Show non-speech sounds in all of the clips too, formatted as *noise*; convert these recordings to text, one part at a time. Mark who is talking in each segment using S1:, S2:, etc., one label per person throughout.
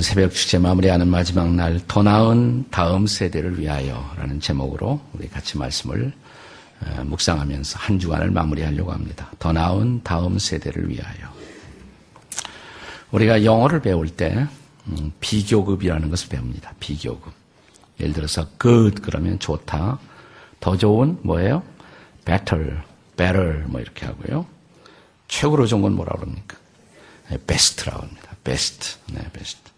S1: 오늘 새벽 축제 마무리하는 마지막 날 더 나은 다음 세대를 위하여 라는 제목으로 우리 같이 말씀을 어, 묵상하면서 한 주간을 마무리하려고 합니다. 더 나은 다음 세대를 위하여. 우리가 영어를 배울 때 음, 비교급이라는 것을 배웁니다. 비교급. 예를 들어서 good 그러면 좋다. 더 좋은 뭐예요? better, better 뭐 이렇게 하고요. 최고로 좋은 건 뭐라 그럽니까? 네, best라고 합니다. best. 네, best.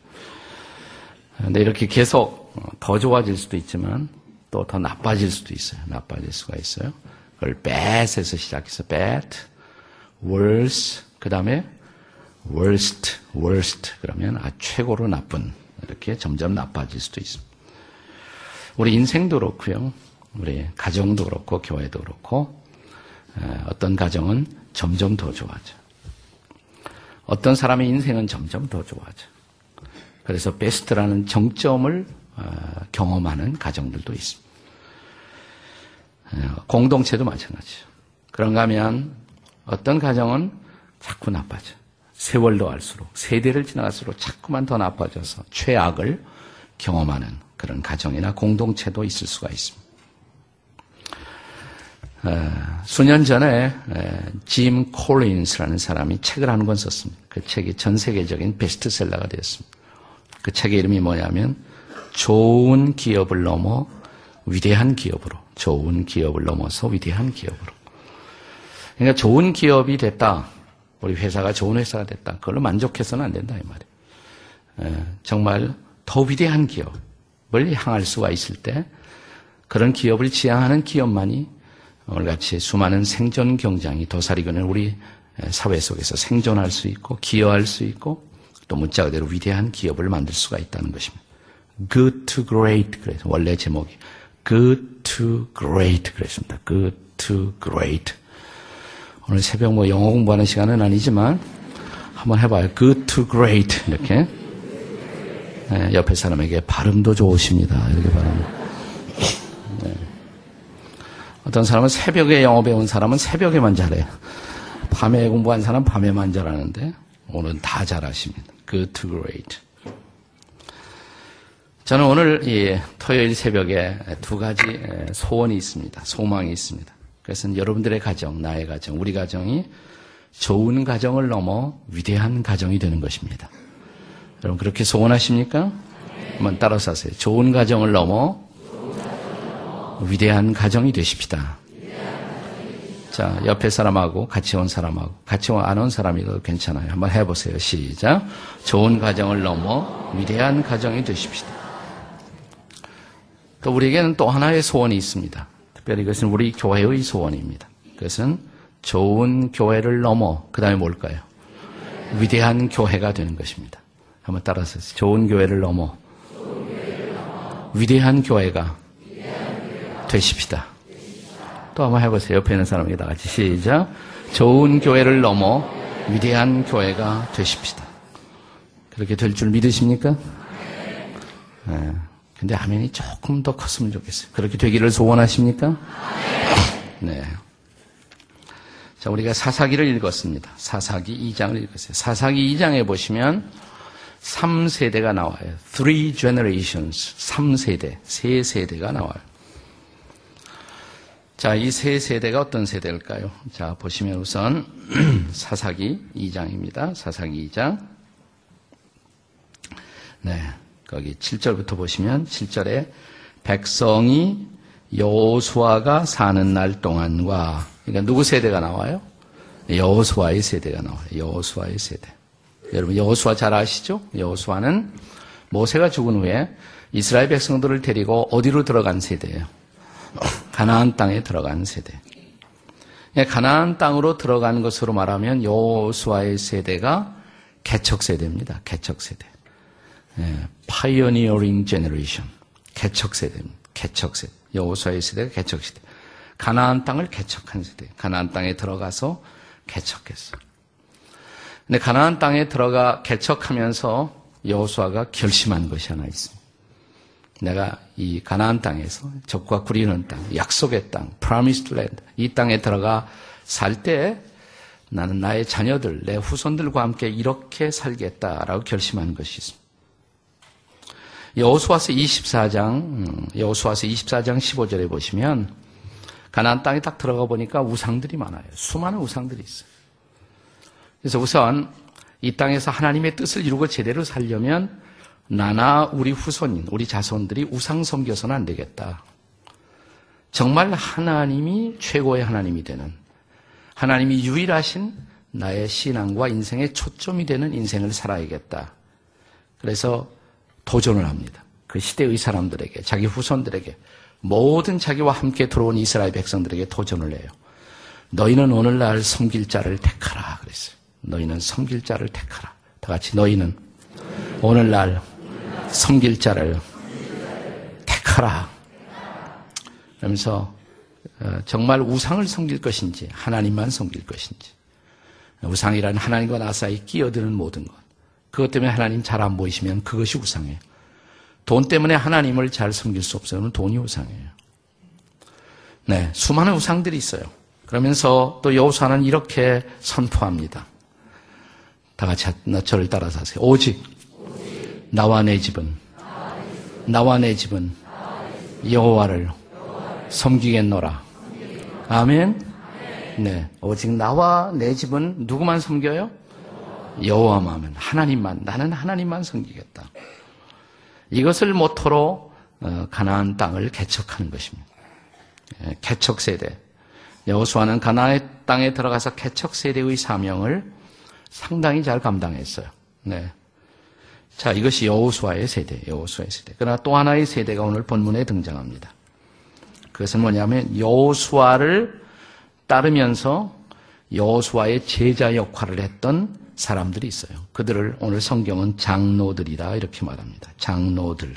S1: 근데 이렇게 계속 더 좋아질 수도 있지만 또 더 나빠질 수도 있어요. 나빠질 수가 있어요. 그걸 bad에서 시작해서 bad, worse, 그 다음에 worst, worst 그러면 아 최고로 나쁜 이렇게 점점 나빠질 수도 있습니다. 우리 인생도 그렇고요. 우리 가정도 그렇고 교회도 그렇고 어떤 가정은 점점 더 좋아져. 어떤 사람의 인생은 점점 더 좋아져. 그래서 베스트라는 정점을 어, 경험하는 가정들도 있습니다. 어, 공동체도 마찬가지죠. 그런가 하면 어떤 가정은 자꾸 나빠져. 세월도 알수록, 세대를 지나갈수록 자꾸만 더 나빠져서 최악을 경험하는 그런 가정이나 공동체도 있을 수가 있습니다. 수년 전에 짐 콜린스라는 사람이 책을 한 권 썼습니다. 그 책이 전 세계적인 베스트셀러가 되었습니다. 그 책의 이름이 뭐냐면 좋은 기업을 넘어 위대한 기업으로 좋은 기업을 넘어서 위대한 기업으로 그러니까 좋은 기업이 됐다. 우리 회사가 좋은 회사가 됐다. 그걸로 만족해서는 안 된다 이 말이에요. 정말 더 위대한 기업을 향할 수가 있을 때 그런 기업을 지향하는 기업만이 오늘같이 수많은 생존 경장이 도사리고는 우리 사회 속에서 생존할 수 있고 기여할 수 있고 또 문자 그대로 위대한 기업을 만들 수가 있다는 것입니다. Good to great 그래서 원래 제목이 Good to great 그랬습니다. Good to great 오늘 새벽 뭐 영어 공부하는 시간은 아니지만 한번 해봐요. Good to great 이렇게 네, 옆에 사람에게 발음도 좋으십니다. 이렇게 바랍니다. 어떤 사람은 새벽에 영어 배운 사람은 새벽에만 잘해요. 밤에 공부한 사람은 밤에만 잘하는데 오늘은 다 잘하십니다. Good to great. 저는 오늘 이 토요일 새벽에 두 가지 소원이 있습니다. 소망이 있습니다. 그것은 여러분들의 가정, 나의 가정, 우리 가정이 좋은 가정을 넘어 위대한 가정이 되는 것입니다. 여러분 그렇게 소원하십니까? 한번 따라서 하세요. 좋은 가정을 넘어 위대한 가정이 되십시다. 자, 옆에 사람하고 같이 온 사람하고 같이 안 온 사람이도 괜찮아요. 한번 해보세요. 시작. 좋은 가정을 넘어 위대한 가정이 되십시다. 또 우리에게는 또 하나의 소원이 있습니다. 특별히 이것은 우리 교회의 소원입니다. 그것은 좋은 교회를 넘어 그 다음에 뭘까요? 위대한 교회가 되는 것입니다. 한번 따라서 좋은 교회를 넘어 위대한 교회가 되십시다. 또 한번 해보세요. 옆에 있는 사람에게 다 같이 시작. 좋은 교회를 넘어 위대한 교회가 되십시다. 그렇게 될 줄 믿으십니까? 네. 근데 아멘이 조금 더 컸으면 좋겠어요. 그렇게 되기를 소원하십니까? 네. 자, 우리가 사사기를 읽었습니다. 사사기 2장을 읽었어요. 사사기 2장에 보시면 3세대가 나와요. Three generations. 3세대. 3세대가 나와요. 자, 이 세 세대가 어떤 세대일까요? 자, 보시면 우선 *clears throat* 사사기 2장입니다. 사사기 2장. 네. 거기 7절부터 보시면 7절에 백성이 여호수아가 사는 날 동안과 그러니까 누구 세대가 나와요? 여호수아의 세대가 나와요. 여호수아의 세대. 여러분 여호수아 잘 아시죠? 여호수아는 모세가 죽은 후에 이스라엘 백성들을 데리고 어디로 들어간 세대예요? 가나안 땅에 들어간 세대. 예, 가나안 땅으로 들어간 것으로 말하면 여호수아의 세대가 개척 세대입니다. 개척 세대. 예, pioneering generation. 개척 세대입니다. 개척 세대. 여호수아의 세대가 개척 세대. 가나안 땅을 개척한 세대. 가나안 땅에 들어가서 개척했어. 근데 가나안 땅에 들어가 개척하면서 여호수아가 결심한 것이 하나 있습니다. 내가 이 가나안 땅에서 적과 구리는 땅, 약속의 땅, promised land 이 땅에 들어가 살 때 나는 나의 자녀들, 내 후손들과 함께 이렇게 살겠다라고 결심한 것이 있습니다. 여호수아서 24장 여호수아서 24장 15절에 보시면 가나안 땅에 딱 들어가 보니까 우상들이 많아요. 수많은 우상들이 있어요. 그래서 우선 이 땅에서 하나님의 뜻을 이루고 제대로 살려면 나나 우리 후손인 우리 자손들이 우상 섬겨서는 안 되겠다. 정말 하나님이 최고의 하나님이 되는 하나님이 유일하신 나의 신앙과 인생의 초점이 되는 인생을 살아야겠다. 그래서 도전을 합니다. 그 시대의 사람들에게, 자기 후손들에게, 모든 자기와 함께 들어온 이스라엘 백성들에게 도전을 해요. 너희는 오늘날 섬길 자를 택하라. 그랬어요. 너희는 섬길 자를 택하라. 다 같이 너희는 오늘날 섬길 자를 택하라. 그러면서 어, 정말 우상을 섬길 것인지 하나님만 섬길 것인지 우상이란 하나님과 나 사이 끼어드는 모든 것 그것 때문에 하나님 잘 안 보이시면 그것이 우상이에요. 돈 때문에 하나님을 잘 섬길 수 없어요. 돈이 우상이에요. 네, 수많은 우상들이 있어요. 그러면서 또 여호수아는 이렇게 선포합니다. 다 같이 저를 따라서 하세요. 오직 나와 내 집은 나와 내 집은 여호와를 섬기겠노라. 아멘. 네, 오직 나와 내 집은 누구만 섬겨요? 여호와만 하나님만 나는 하나님만 섬기겠다. 이것을 모토로 어, 가나안 땅을 개척하는 것입니다. 예, 개척 세대. 여호수아는 가나안 땅에 들어가서 개척 세대의 사명을 상당히 잘 감당했어요. 네. 자, 이것이 여호수아의 세대, 여호수아의 세대. 그러나 또 하나의 세대가 오늘 본문에 등장합니다. 그것은 뭐냐면 여호수아를 따르면서 여호수아의 제자 역할을 했던 사람들이 있어요. 그들을 오늘 성경은 장로들이다 이렇게 말합니다. 장로들.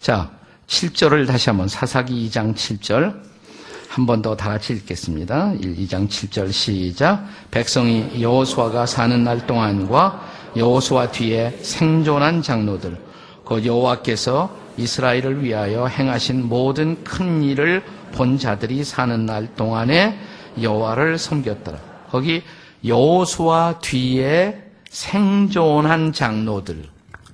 S1: 자, 7절을 다시 한번 사사기 2장 7절 한 번 더 다 같이 읽겠습니다. 2장 7절 시작. 백성이 여호수아가 사는 날 동안과 여호수아 뒤에 생존한 장로들 그 여호와께서 이스라엘을 위하여 행하신 모든 큰 일을 본 자들이 사는 날 동안에 여호와를 섬겼더라. 거기 여호수아 뒤에 생존한 장로들,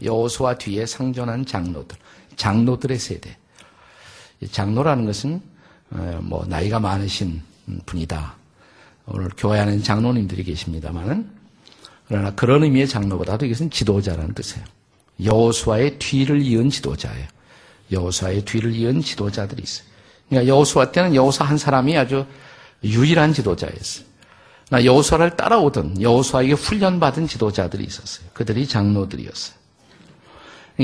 S1: 여호수아 뒤에 생존한 장로들, 장로들의 세대. 장로라는 것은 어, 뭐 나이가 많으신 분이다. 오늘 교회하는 장로님들이 계십니다만은 그러나 그런 의미의 장로보다도 이것은 지도자라는 뜻이에요. 여호수아의 뒤를 이은 지도자예요. 여호수아의 뒤를 이은 지도자들이 있어요. 그러니까 여호수아 때는 여호수아 한 사람이 아주 유일한 지도자였어요. 나 여호수아를 따라오던 여호수아에게 훈련받은 지도자들이 있었어요. 그들이 장로들이었어요.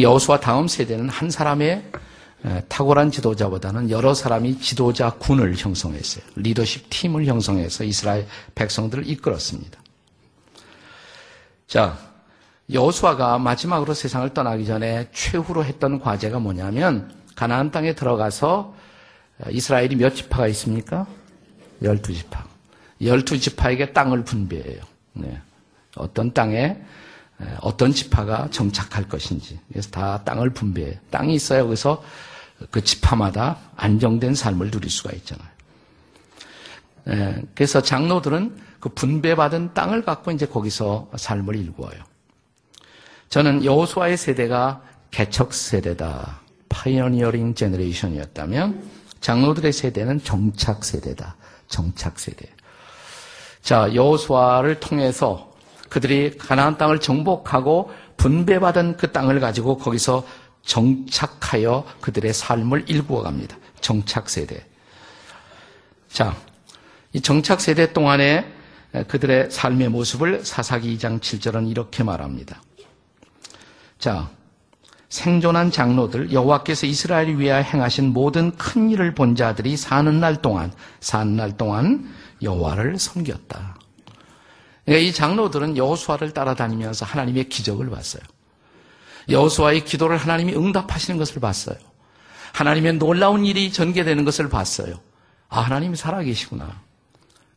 S1: 여호수아 다음 세대는 한 사람의 탁월한 지도자보다는 여러 사람이 지도자 군을 형성했어요. 리더십 팀을 형성해서 이스라엘 백성들을 이끌었습니다. 자, 여호수아가 마지막으로 세상을 떠나기 전에 최후로 했던 과제가 뭐냐면 가나안 땅에 들어가서 이스라엘이 몇 지파가 있습니까? 열두 지파. 열두 지파에게 땅을 분배해요. 네. 어떤 땅에 어떤 지파가 정착할 것인지. 그래서 다 땅을 분배해. 땅이 있어야 거기서 그 지파마다 안정된 삶을 누릴 수가 있잖아요. 그래서 장로들은 그 분배받은 땅을 갖고 이제 거기서 삶을 일구어요. 저는 여호수아의 세대가 개척 세대다. pioneering generation이었다면 장로들의 세대는 정착 세대다. 정착 세대. 자, 여호수아를 통해서 그들이 가나안 땅을 정복하고 분배받은 그 땅을 가지고 거기서 정착하여 그들의 삶을 일구어 갑니다. 정착 세대. 자, 이 정착 세대 동안에 그들의 삶의 모습을 사사기 2장 7절은 이렇게 말합니다. 자, 생존한 장로들 여호와께서 이스라엘을 위하여 행하신 모든 큰 일을 본 자들이 사는 날 동안 사는 날 동안 여호와를 섬겼다. 그러니까 이 장로들은 여호수아를 따라다니면서 하나님의 기적을 봤어요. 여호수아의 기도를 하나님이 응답하시는 것을 봤어요. 하나님의 놀라운 일이 전개되는 것을 봤어요. 아, 하나님이 살아계시구나.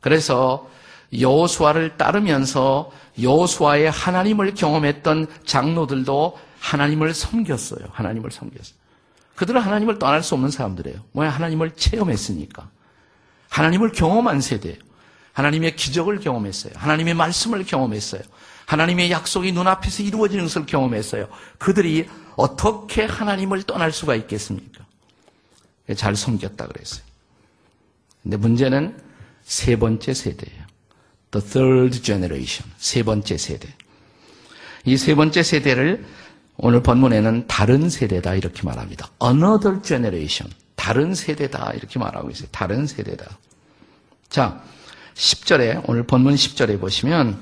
S1: 그래서 여호수아를 따르면서 여호수아의 하나님을 경험했던 장로들도 하나님을 섬겼어요. 하나님을 섬겼어요. 그들은 하나님을 떠날 수 없는 사람들이에요. 뭐야 하나님을 체험했으니까. 하나님을 경험한 세대예요. 하나님의 기적을 경험했어요. 하나님의 말씀을 경험했어요. 하나님의 약속이 눈앞에서 이루어지는 것을 경험했어요. 그들이 어떻게 하나님을 떠날 수가 있겠습니까? 잘 섬겼다 그랬어요. 근데 문제는 세 번째 세대예요. The third generation. 세 번째 세대. 이 세 번째 세대를 오늘 본문에는 다른 세대다 이렇게 말합니다. Another generation. 다른 세대다 이렇게 말하고 있어요. 다른 세대다. 자, 10절에 오늘 본문 10절에 보시면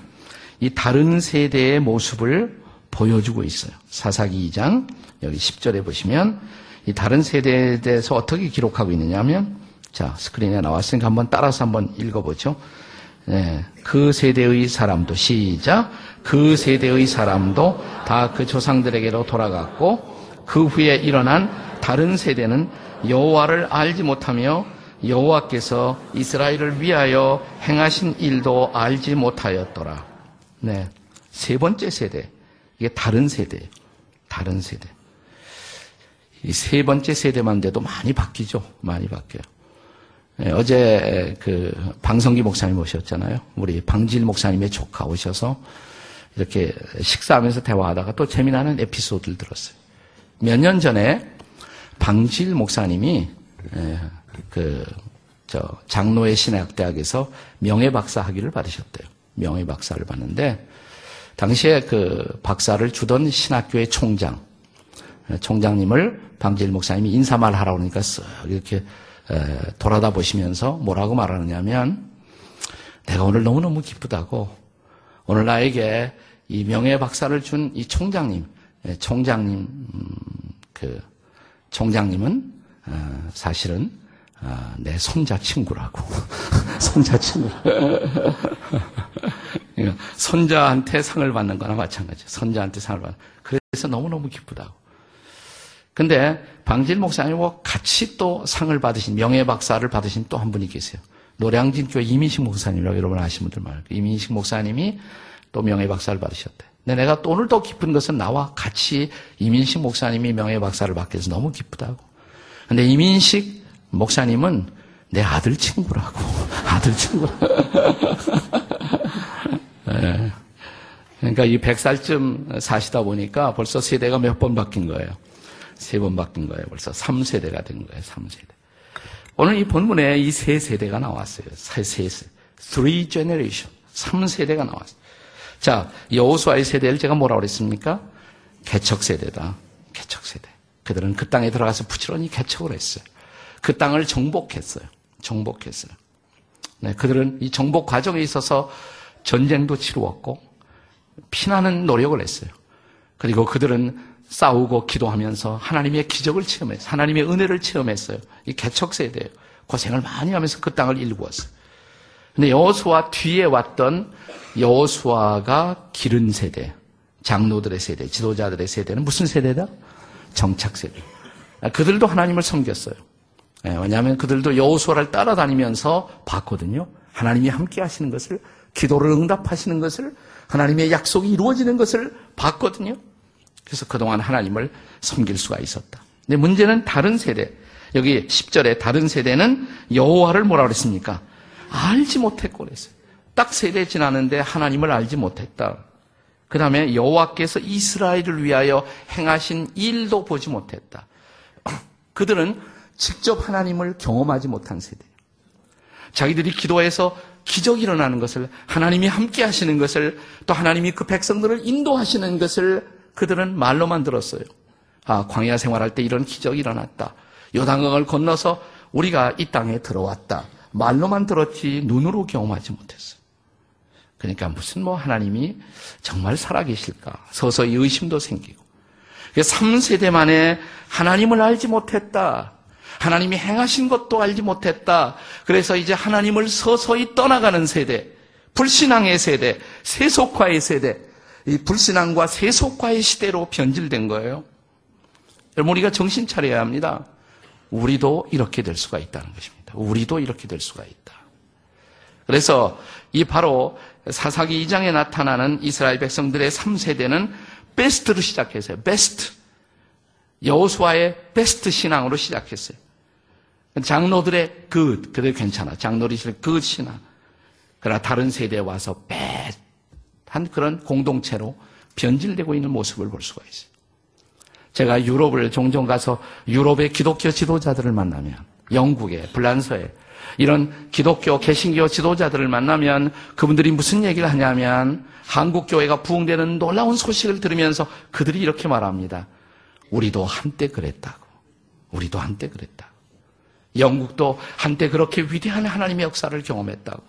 S1: 이 다른 세대의 모습을 보여주고 있어요. 사사기 2장 여기 10절에 보시면 이 다른 세대에 대해서 어떻게 기록하고 있느냐면 자 스크린에 나왔으니까 한번 따라서 한번 읽어보죠. 네, 그 세대의 사람도 시작 그 세대의 사람도 다 그 조상들에게로 돌아갔고 그 후에 일어난 다른 세대는 여호와를 알지 못하며 여호와께서 이스라엘을 위하여 행하신 일도 알지 못하였더라. 네. 세 번째 세대. 이게 다른 세대. 다른 세대. 이 세 번째 세대만 돼도 많이 바뀌죠. 많이 바뀌어요. 네, 어제 그 방성기 목사님 오셨잖아요. 우리 방질 목사님의 조카 오셔서 이렇게 식사하면서 대화하다가 또 재미나는 에피소드를 들었어요. 몇 년 전에 방질 목사님이 예, 그저 장로의 신학대학에서 명예 박사 학위를 받으셨대요. 명예 박사를 받는데 당시에 그 박사를 주던 신학교의 총장 예, 총장님을 방질 목사님이 인사말 하라고 그러니까 쓱 이렇게 돌아다 보시면서 뭐라고 말하느냐면 내가 오늘 너무너무 기쁘다고 오늘 나에게 이 명예 박사를 준 이 총장님, 예, 총장님 음, 그 총장님은 어, 사실은 어, 내 손자 친구라고. *laughs* 손자 친구. 그러니까 *laughs* 손자한테 상을 받는 거나 마찬가지. 손자한테 상을 받는. 그래서 너무너무 기쁘다고. 근데 방질 목사님과 같이 또 상을 받으신 명예 박사를 받으신 또 한 분이 계세요. 노량진 교회 이민식 목사님이라고 여러분 아시는 분들 많아요. 이민식 목사님이 또 명예 박사를 받으셨대. 근데 내가 또 오늘 더 기쁜 것은 나와 같이 이민식 목사님이 명예 박사를 받게 돼서 너무 기쁘다고. 근데 이민식 목사님은 내 아들 친구라고. *laughs* 아들 친구. *laughs* 네. 그러니까 이 100살쯤 사시다 보니까 벌써 세대가 몇 번 바뀐 거예요. 세 번 바뀐 거예요. 벌써 3세대가 된 거예요. 3세대. 오늘 이 본문에 이 세 세대가 나왔어요. 세 세대. Three generation. 3세대가 나왔어요. 자, 여호수아의 세대를 제가 뭐라고 그랬습니까? 개척 세대다. 개척 세대. 그들은 그 땅에 들어가서 부지런히 개척을 했어요. 그 땅을 정복했어요. 정복했어요. 네, 그들은 이 정복 과정에 있어서 전쟁도 치루었고 피나는 노력을 했어요. 그리고 그들은 싸우고 기도하면서 하나님의 기적을 체험했어요. 하나님의 은혜를 체험했어요. 이 개척 세대예요. 고생을 많이 하면서 그 땅을 일구었어요. 근데 여호수아 뒤에 왔던 여호수아가 기른 세대, 장로들의 세대, 지도자들의 세대는 무슨 세대다? 정착 세대. 그들도 하나님을 섬겼어요. 예, 왜냐하면 그들도 여호수아를 따라다니면서 봤거든요. 하나님이 함께 하시는 것을, 기도를 응답하시는 것을, 하나님의 약속이 이루어지는 것을 봤거든요. 그래서 그동안 하나님을 섬길 수가 있었다. 근데 문제는 다른 세대. 여기 10절에 다른 세대는 여호와를 뭐라 그랬습니까? 알지 못했고 그랬어요. 딱 세대 지나는데 하나님을 알지 못했다. 그 다음에 여호와께서 이스라엘을 위하여 행하신 일도 보지 못했다. *clears throat* 그들은 직접 하나님을 경험하지 못한 세대. 자기들이 기도해서 기적이 일어나는 것을 하나님이 함께 하시는 것을 또 하나님이 그 백성들을 인도하시는 것을 그들은 말로만 들었어요. 아, 광야 생활할 때 이런 기적이 일어났다. 요단강을 건너서 우리가 이 땅에 들어왔다. 말로만 들었지 눈으로 경험하지 못했어요. 그러니까 무슨 뭐 하나님이 정말 살아계실까 서서히 의심도 생기고 3세대 만에 하나님을 알지 못했다. 하나님이 행하신 것도 알지 못했다. 그래서 이제 하나님을 서서히 떠나가는 세대, 불신앙의 세대, 세속화의 세대, 이 불신앙과 세속화의 시대로 변질된 거예요. 여러분 우리가 정신 차려야 합니다. 우리도 이렇게 될 수가 있다는 것입니다. 우리도 이렇게 될 수가 있다. 그래서 이 바로 사사기 2장에 나타나는 이스라엘 백성들의 3세대는 베스트로 시작했어요. 베스트. 여호수아의 베스트 신앙으로 시작했어요. 장로들의 그, 그들 괜찮아. 장로들의 그 신앙. 그러나 다른 세대에 와서 베 한 그런 공동체로 변질되고 있는 모습을 볼 수가 있어요. 제가 유럽을 종종 가서 유럽의 기독교 지도자들을 만나면 영국에 불란서에 이런 기독교 개신교 지도자들을 만나면 그분들이 무슨 얘기를 하냐면 한국 교회가 부흥되는 놀라운 소식을 들으면서 그들이 이렇게 말합니다. 우리도 한때 그랬다고. 우리도 한때 그랬다고. 영국도 한때 그렇게 위대한 하나님의 역사를 경험했다고.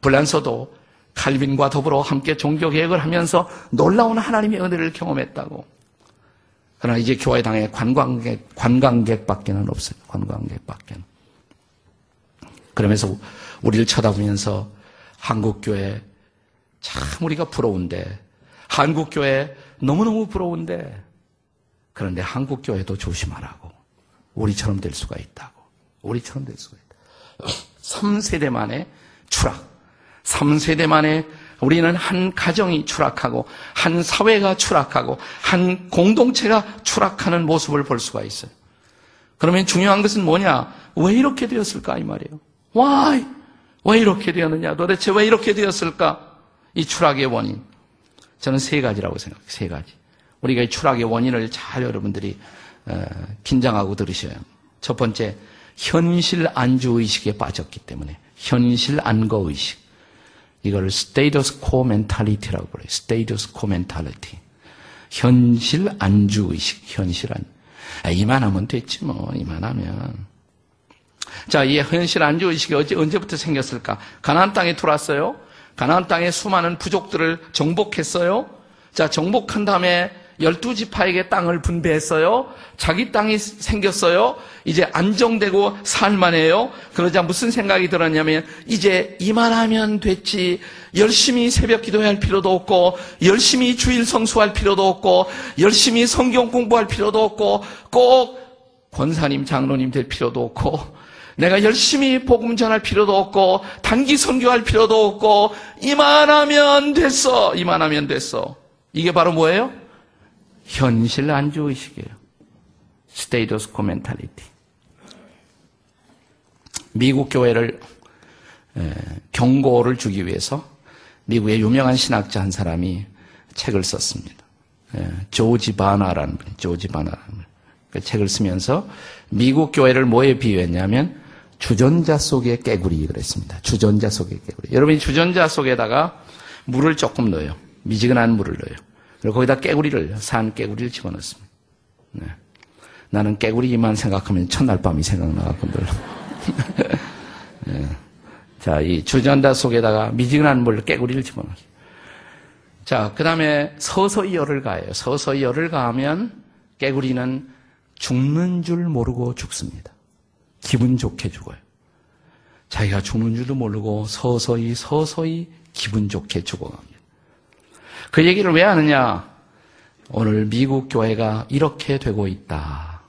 S1: 불란서도 칼빈과 더불어 함께 종교 개혁을 하면서 놀라운 하나님의 은혜를 경험했다고. 그러나 이제 교회당에 관광객, 관광객밖에는 없어요. 관광객밖에는. 그러면서 우리를 쳐다보면서 한국교회 참 우리가 부러운데, 한국교회 너무너무 부러운데, 그런데 한국교회도 조심하라고. 우리처럼 될 수가 있다고. 우리처럼 될 수가 있다. *clears throat* 3세대 만에 추락. 3세대 만에 우리는 한 가정이 추락하고 한 사회가 추락하고 한 공동체가 추락하는 모습을 볼 수가 있어요. 그러면 중요한 것은 뭐냐? 왜 이렇게 되었을까 이 말이에요. Why? 왜 이렇게 되었느냐? 도대체 왜 이렇게 되었을까? 이 추락의 원인. 저는 세 가지라고 생각해요. 세 가지. 우리가 이 추락의 원인을 잘 여러분들이 어, 긴장하고 합니다. 첫 번째, 현실 안주 의식에 빠졌기 때문에 현실 안주 의식. 이걸 status quo mentality라고 그래요. status quo mentality. 현실 안주 의식, 현실 안. 아, 이만하면 됐지 뭐, 이만하면. 자, 이 현실 안주 의식이 어제, 언제부터 생겼을까? 가나안 땅에 들어왔어요. 가나안 땅에 수많은 부족들을 정복했어요. 자, 정복한 다음에 열두 지파에게 땅을 분배했어요. 자기 땅이 생겼어요. 이제 안정되고 살만해요. 그러자 무슨 생각이 들었냐면 이제 이만하면 됐지. 열심히 새벽 기도할 필요도 없고 열심히 주일 성수할 필요도 없고 열심히 성경 공부할 필요도 없고 꼭 권사님 장로님 될 필요도 없고 내가 열심히 복음 전할 필요도 없고 단기 선교할 필요도 없고 이만하면 됐어. 이만하면 됐어. 이게 바로 뭐예요? 현실 안주의식이에요. status quo mentality. 미국 교회를 경고를 주기 위해서 미국의 유명한 신학자 한 사람이 책을 썼습니다. 조지 바나라는 분, 조지 바나라는 분. 그 책을 쓰면서 미국 교회를 뭐에 비유했냐면 주전자 속의 깨구리 그랬습니다. 주전자 속의 깨구리. 여러분이 주전자 속에다가 물을 조금 넣어요. 미지근한 물을 넣어요. 그리고 거기다 깨구리를, 산 깨구리를 집어넣습니다. 네. 나는 깨구리만 생각하면 첫날 밤이 생각나거든요. *laughs* 네. 자, 이 주전자 속에다가 미지근한 물 깨구리를 집어넣어요. 자, 그 다음에 서서히 열을 가해요. 서서히 열을 가하면 깨구리는 죽는 줄 모르고 죽습니다. 기분 좋게 죽어요. 자기가 죽는 줄도 모르고 서서히 서서히 기분 좋게 죽어갑니다. 그 얘기를 왜 하느냐? 오늘 미국 교회가 이렇게 되고 있다.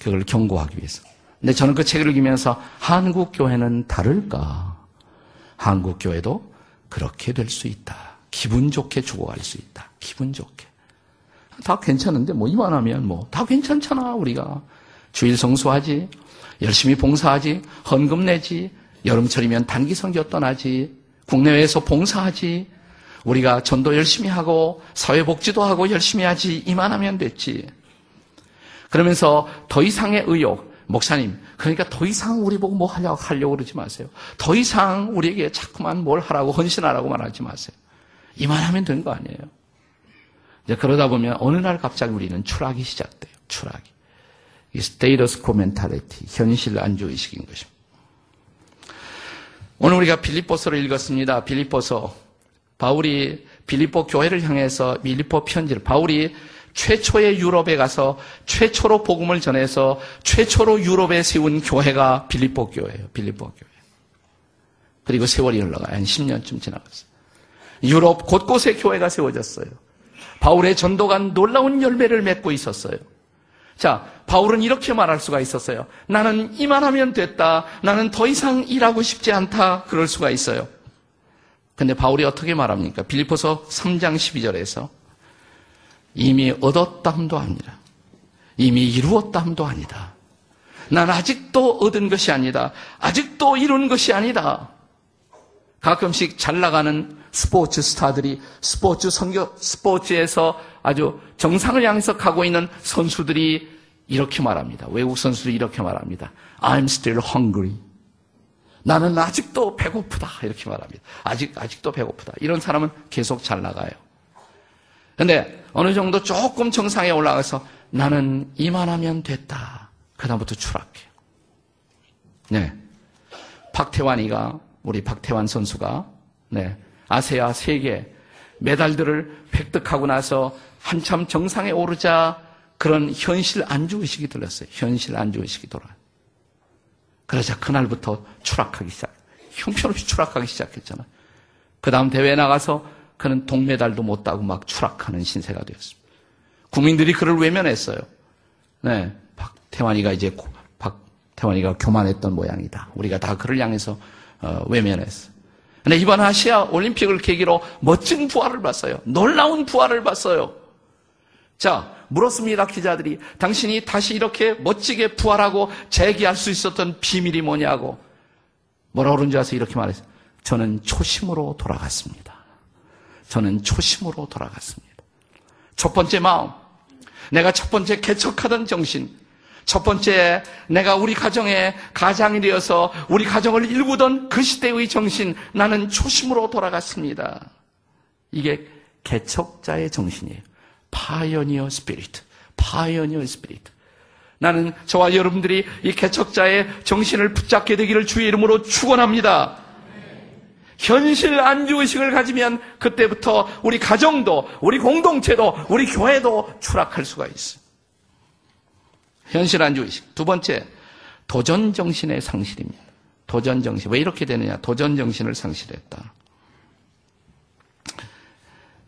S1: 그걸 경고하기 위해서. 근데 저는 그 책을 읽으면서 한국 교회는 다를까? 한국 교회도 그렇게 될 수 있다. 기분 좋게 죽어갈 수 있다. 기분 좋게. 다 괜찮은데 뭐 이만하면 뭐 다 괜찮잖아 우리가 주일 성수하지 열심히 봉사하지 헌금 내지 여름철이면 단기 성교 떠나지 국내외에서 봉사하지 우리가 전도 열심히 하고 사회복지도 하고 열심히 하지 이만하면 됐지. 그러면서 더 이상의 의욕, 목사님, 그러니까 더 이상 우리 보고 뭐 하려고 하려고 그러지 마세요. 더 이상 우리에게 자꾸만 뭘 하라고 헌신하라고 말하지 마세요. 이만하면 된 거 아니에요. 이제 그러다 보면 어느 날 갑자기 우리는 추락이 시작돼요. 추락이. 이 status quo mentality, 현실 안주 의식인 것입니다. 오늘 우리가 빌립보서를 읽었습니다. 빌립보서 바울이 빌립보 교회를 향해서 빌립보 편지를 바울이 최초의 유럽에 가서 최초로 복음을 전해서 최초로 유럽에 세운 교회가 빌립보 교회예요. 빌립보 교회. 그리고 세월이 흘러가요. 한 10년쯤 지나갔어요. 유럽 곳곳에 교회가 세워졌어요. 바울의 전도가 놀라운 열매를 맺고 있었어요. 자, 바울은 이렇게 말할 수가 있었어요. 나는 이만 하면 됐다. 나는 더 이상 일하고 싶지 않다. 그럴 수가 있어요. 근데 바울이 어떻게 말합니까? 빌리포서 3장 12절에서 이미 얻었담도 아니라 이미 이루었담도 아니다. 난 아직도 얻은 것이 아니다. 아직도 이룬 것이 아니다. 가끔씩 잘 나가는 스포츠 스타들이 스포츠 선교, 스포츠에서 아주 정상을 향해서 가고 있는 선수들이 이렇게 말합니다. 외국 선수들이 이렇게 말합니다. I'm still hungry. 나는 아직도 배고프다. 이렇게 말합니다. 아직, 아직도 배고프다. 이런 사람은 계속 잘 나가요. 근데 어느 정도 조금 정상에 올라가서 나는 이만하면 됐다. 그다음부터 추락해요. 네. 박태환이가, 우리 박태환 선수가, 네. 아세아 세계 메달들을 획득하고 나서 한참 정상에 오르자 그런 현실 안주의식이 들렸어요. 현실 안주의식이 돌아요. 그러자 그날부터 추락하기 시작. 형편없이 추락하기 시작했잖아요. 그 다음 대회에 나가서 그는 동메달도 못 따고 막 추락하는 신세가 되었습니다. 국민들이 그를 외면했어요. 네. 박태환이가 이제 박태환이가 교만했던 모양이다. 우리가 다 그를 향해서 어, 외면했어. 근데 이번 아시아 올림픽을 계기로 멋진 부활을 봤어요. 놀라운 부활을 봤어요. 자, 물었습니다, 기자들이. 당신이 다시 이렇게 멋지게 부활하고 재기할 수 있었던 비밀이 뭐냐고. 뭐라 그런지 아세요? 이렇게 말했어요. 저는 초심으로 돌아갔습니다. 저는 초심으로 돌아갔습니다. 첫 번째 마음. 내가 첫 번째 개척하던 정신. 첫 번째, 내가 우리 가정의 가장이 되어서 우리 가정을 일구던 그 시대의 정신, 나는 초심으로 돌아갔습니다. 이게 개척자의 정신이에요. pioneer spirit. pioneer spirit. 나는 저와 여러분들이 이 개척자의 정신을 붙잡게 되기를 주의 이름으로 축원합니다. 현실 안주의식을 가지면 그때부터 우리 가정도, 우리 공동체도, 우리 교회도 추락할 수가 있어요. 현실 안주의식. 두 번째, 도전 정신의 상실입니다. 도전 정신. 왜 이렇게 되느냐? 도전 정신을 상실했다.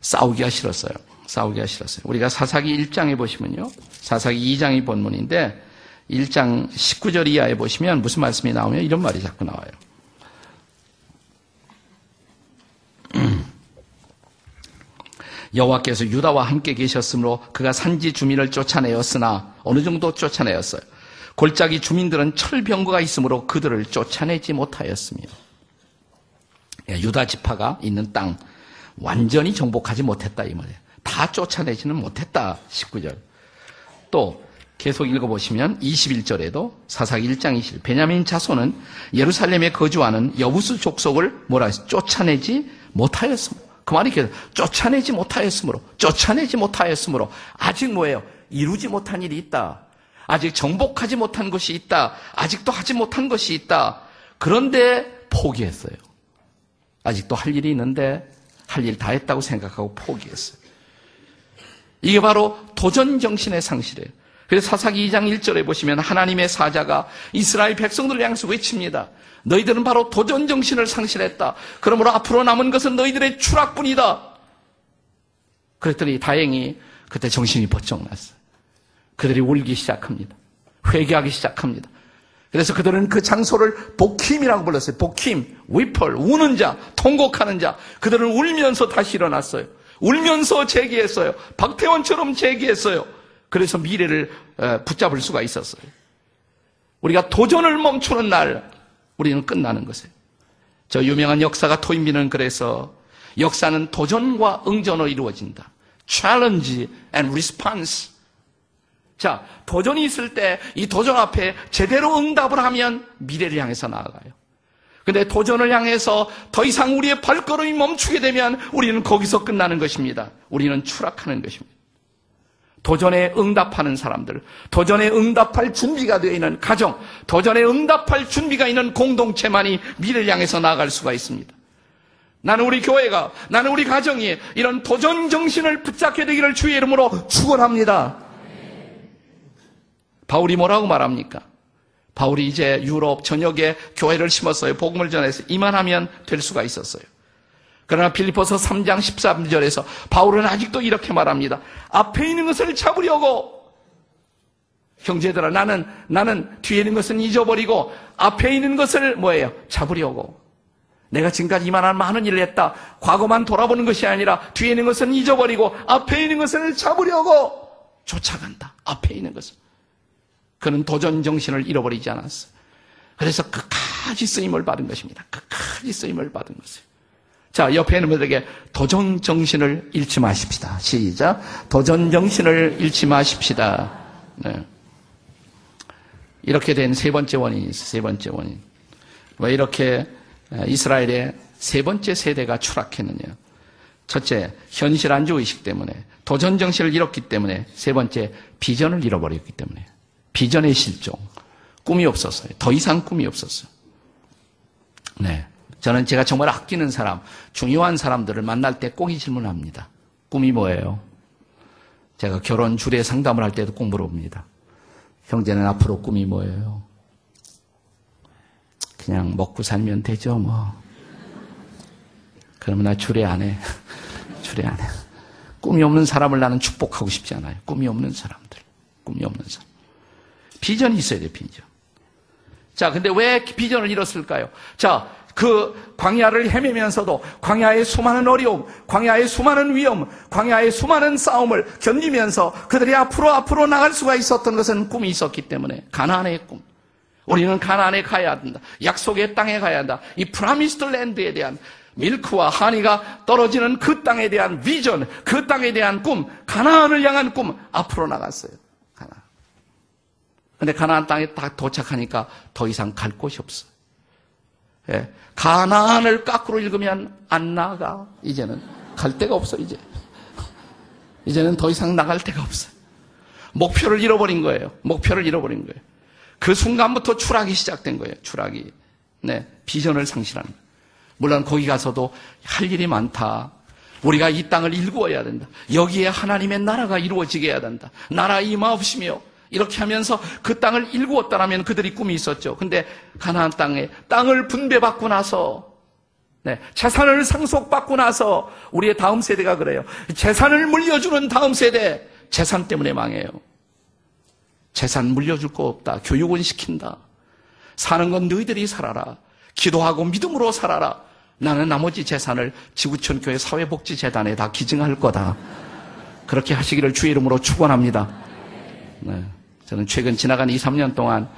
S1: 싸우기가 싫었어요. 싸우기가 싫었어요. 우리가 사사기 1장에 보시면요. 사사기 2장이 본문인데 1장 19절 이하에 보시면 무슨 말씀이 나오면 이런 말이 자꾸 나와요. *clears throat* 여호와께서 유다와 함께 계셨으므로 그가 산지 주민을 쫓아내었으나 어느 정도 쫓아내었어요. 골짜기 주민들은 철병거가 있으므로 그들을 쫓아내지 못하였으며 예, 유다 지파가 있는 땅 완전히 정복하지 못했다 이 말이에요. 다 쫓아내지는 못했다 19절. 또 계속 읽어보시면 21절에도 사사기 1장 20절 베냐민 자손은 예루살렘에 거주하는 여부수 족속을 뭐라 쫓아내지 못하였습니다. 그 말이 이렇게 쫓아내지 못하였으므로 쫓아내지 못하였으므로 아직 뭐예요? 이루지 못한 일이 있다. 아직 정복하지 못한 것이 있다. 아직도 하지 못한 것이 있다. 그런데 포기했어요. 아직도 할 일이 있는데 할 일 다 했다고 생각하고 포기했어요. 이게 바로 도전 정신의 상실이에요. 그래서 사사기 2장 1절에 보시면 하나님의 사자가 이스라엘 백성들을 향해서 외칩니다. 너희들은 바로 도전 정신을 상실했다. 그러므로 앞으로 남은 것은 너희들의 추락뿐이다. 그랬더니 다행히 그때 정신이 번쩍 났어요. 그들이 울기 시작합니다. 회개하기 시작합니다. 그래서 그들은 그 장소를 복힘이라고 불렀어요. 복힘, 위펄, 우는 자, 통곡하는 자. 그들은 울면서 다시 일어났어요. 울면서 제기했어요. 박태원처럼 제기했어요. 그래서 미래를 붙잡을 수가 있었어요. 우리가 도전을 멈추는 날, 우리는 끝나는 것이에요. 저 유명한 역사가 토인비는 그래서 역사는 도전과 응전으로 이루어진다. challenge and response. 자, 도전이 있을 때 이 도전 앞에 제대로 응답을 하면 미래를 향해서 나아가요. 근데 도전을 향해서 더 이상 우리의 발걸음이 멈추게 되면 우리는 거기서 끝나는 것입니다. 우리는 추락하는 것입니다. 도전에 응답하는 사람들, 도전에 응답할 준비가 되어 있는 가정, 도전에 응답할 준비가 있는 공동체만이 미래를 향해서 나아갈 수가 있습니다. 나는 우리 교회가, 나는 우리 가정이 이런 도전 정신을 붙잡게 되기를 주의 이름으로 축원합니다. 바울이 뭐라고 말합니까? 바울이 이제 유럽 전역에 교회를 심었어요. 복음을 전해서 이만하면 될 수가 있었어요. 그러나 빌리포서 3장 13절에서 바울은 아직도 이렇게 말합니다. 앞에 있는 것을 잡으려고 형제들아 나는 나는 뒤에 있는 것은 잊어버리고 앞에 있는 것을 뭐예요? 잡으려고. 내가 지금까지 이만한 많은 일을 했다. 과거만 돌아보는 것이 아니라 뒤에 있는 것은 잊어버리고 앞에 있는 것을 잡으려고 쫓아간다. 앞에 있는 것을. 그는 도전 정신을 잃어버리지 않았어. 그래서 끝까지 쓰임을 받은 것입니다. 끝까지. 쓰임을 받은 것이에요. 자, 옆에 있는 분들에게 도전 정신을 잃지 마십시다. 시작. 도전 정신을 잃지 마십시다. 네. 이렇게 된 세 번째 원인이 있어요. 세 번째 원인. 왜 이렇게 이스라엘의 세 번째 세대가 추락했느냐. 첫째, 현실 안주 의식 때문에, 도전 정신을 잃었기 때문에, 세 번째, 비전을 잃어버렸기 때문에. 비전의 실종. 꿈이 없었어요. 더 이상 꿈이 없었어요. 네. 저는 제가 정말 아끼는 사람, 중요한 사람들을 만날 때 꼭 이 질문을 합니다. 꿈이 뭐예요? 제가 결혼 주례 상담을 할 때도 꼭 물어봅니다. 형제는 앞으로 꿈이 뭐예요? 그냥 먹고 살면 되죠, 뭐. 그러면 나 주례 안 해. *laughs* 주례 안 해. 꿈이 없는 사람을 나는 축복하고 싶지 않아요. 꿈이 없는 사람들. 꿈이 없는 사람. 비전이 있어야 돼, 비전. 자, 근데 왜 비전을 잃었을까요? 자, 그 광야를 헤매면서도 광야의 수많은 어려움, 광야의 수많은 위험, 광야의 수많은 싸움을 견디면서 그들이 앞으로 앞으로 나갈 수가 있었던 것은 꿈이 있었기 때문에 가나안의 꿈. 우리는 가나안에 가야 한다. 약속의 땅에 가야 한다. 이 promised land에 대한 milk와 honey가 떨어지는 그 땅에 대한 비전, 그 땅에 대한 꿈, 가나안을 향한 꿈 앞으로 나갔어요. 근데 가나안 땅에 딱 도착하니까 더 이상 갈 곳이 없어. 예. 가나안을 까꾸로 읽으면 안 나가. 이제는 갈 데가 없어 이제. 이제는 더 이상 나갈 데가 없어. 목표를 잃어버린 거예요. 목표를 잃어버린 거예요. 그 순간부터 추락이 시작된 거예요. 추락이. 네, 비전을 상실하는 거예요. 물론 거기 가서도 할 일이 많다. 우리가 이 땅을 일구어야 된다. 여기에 하나님의 나라가 이루어지게 해야 된다. 나라 임하옵시며 이렇게 하면서 그 땅을 일구었다라면 그들이 꿈이 있었죠. 근데 가나안 땅에 땅을 분배받고 나서 네, 재산을 상속받고 나서 우리의 다음 세대가 그래요. 재산을 물려주는 다음 세대 재산 때문에 망해요. 재산 물려줄 거 없다. 교육은 시킨다. 사는 건 너희들이 살아라. 기도하고 믿음으로 살아라. 나는 나머지 재산을 지구촌 교회 사회복지재단에 다 기증할 거다. 그렇게 하시기를 주의 이름으로 축원합니다. 네. 저는 최근 지나간 2, 3년 동안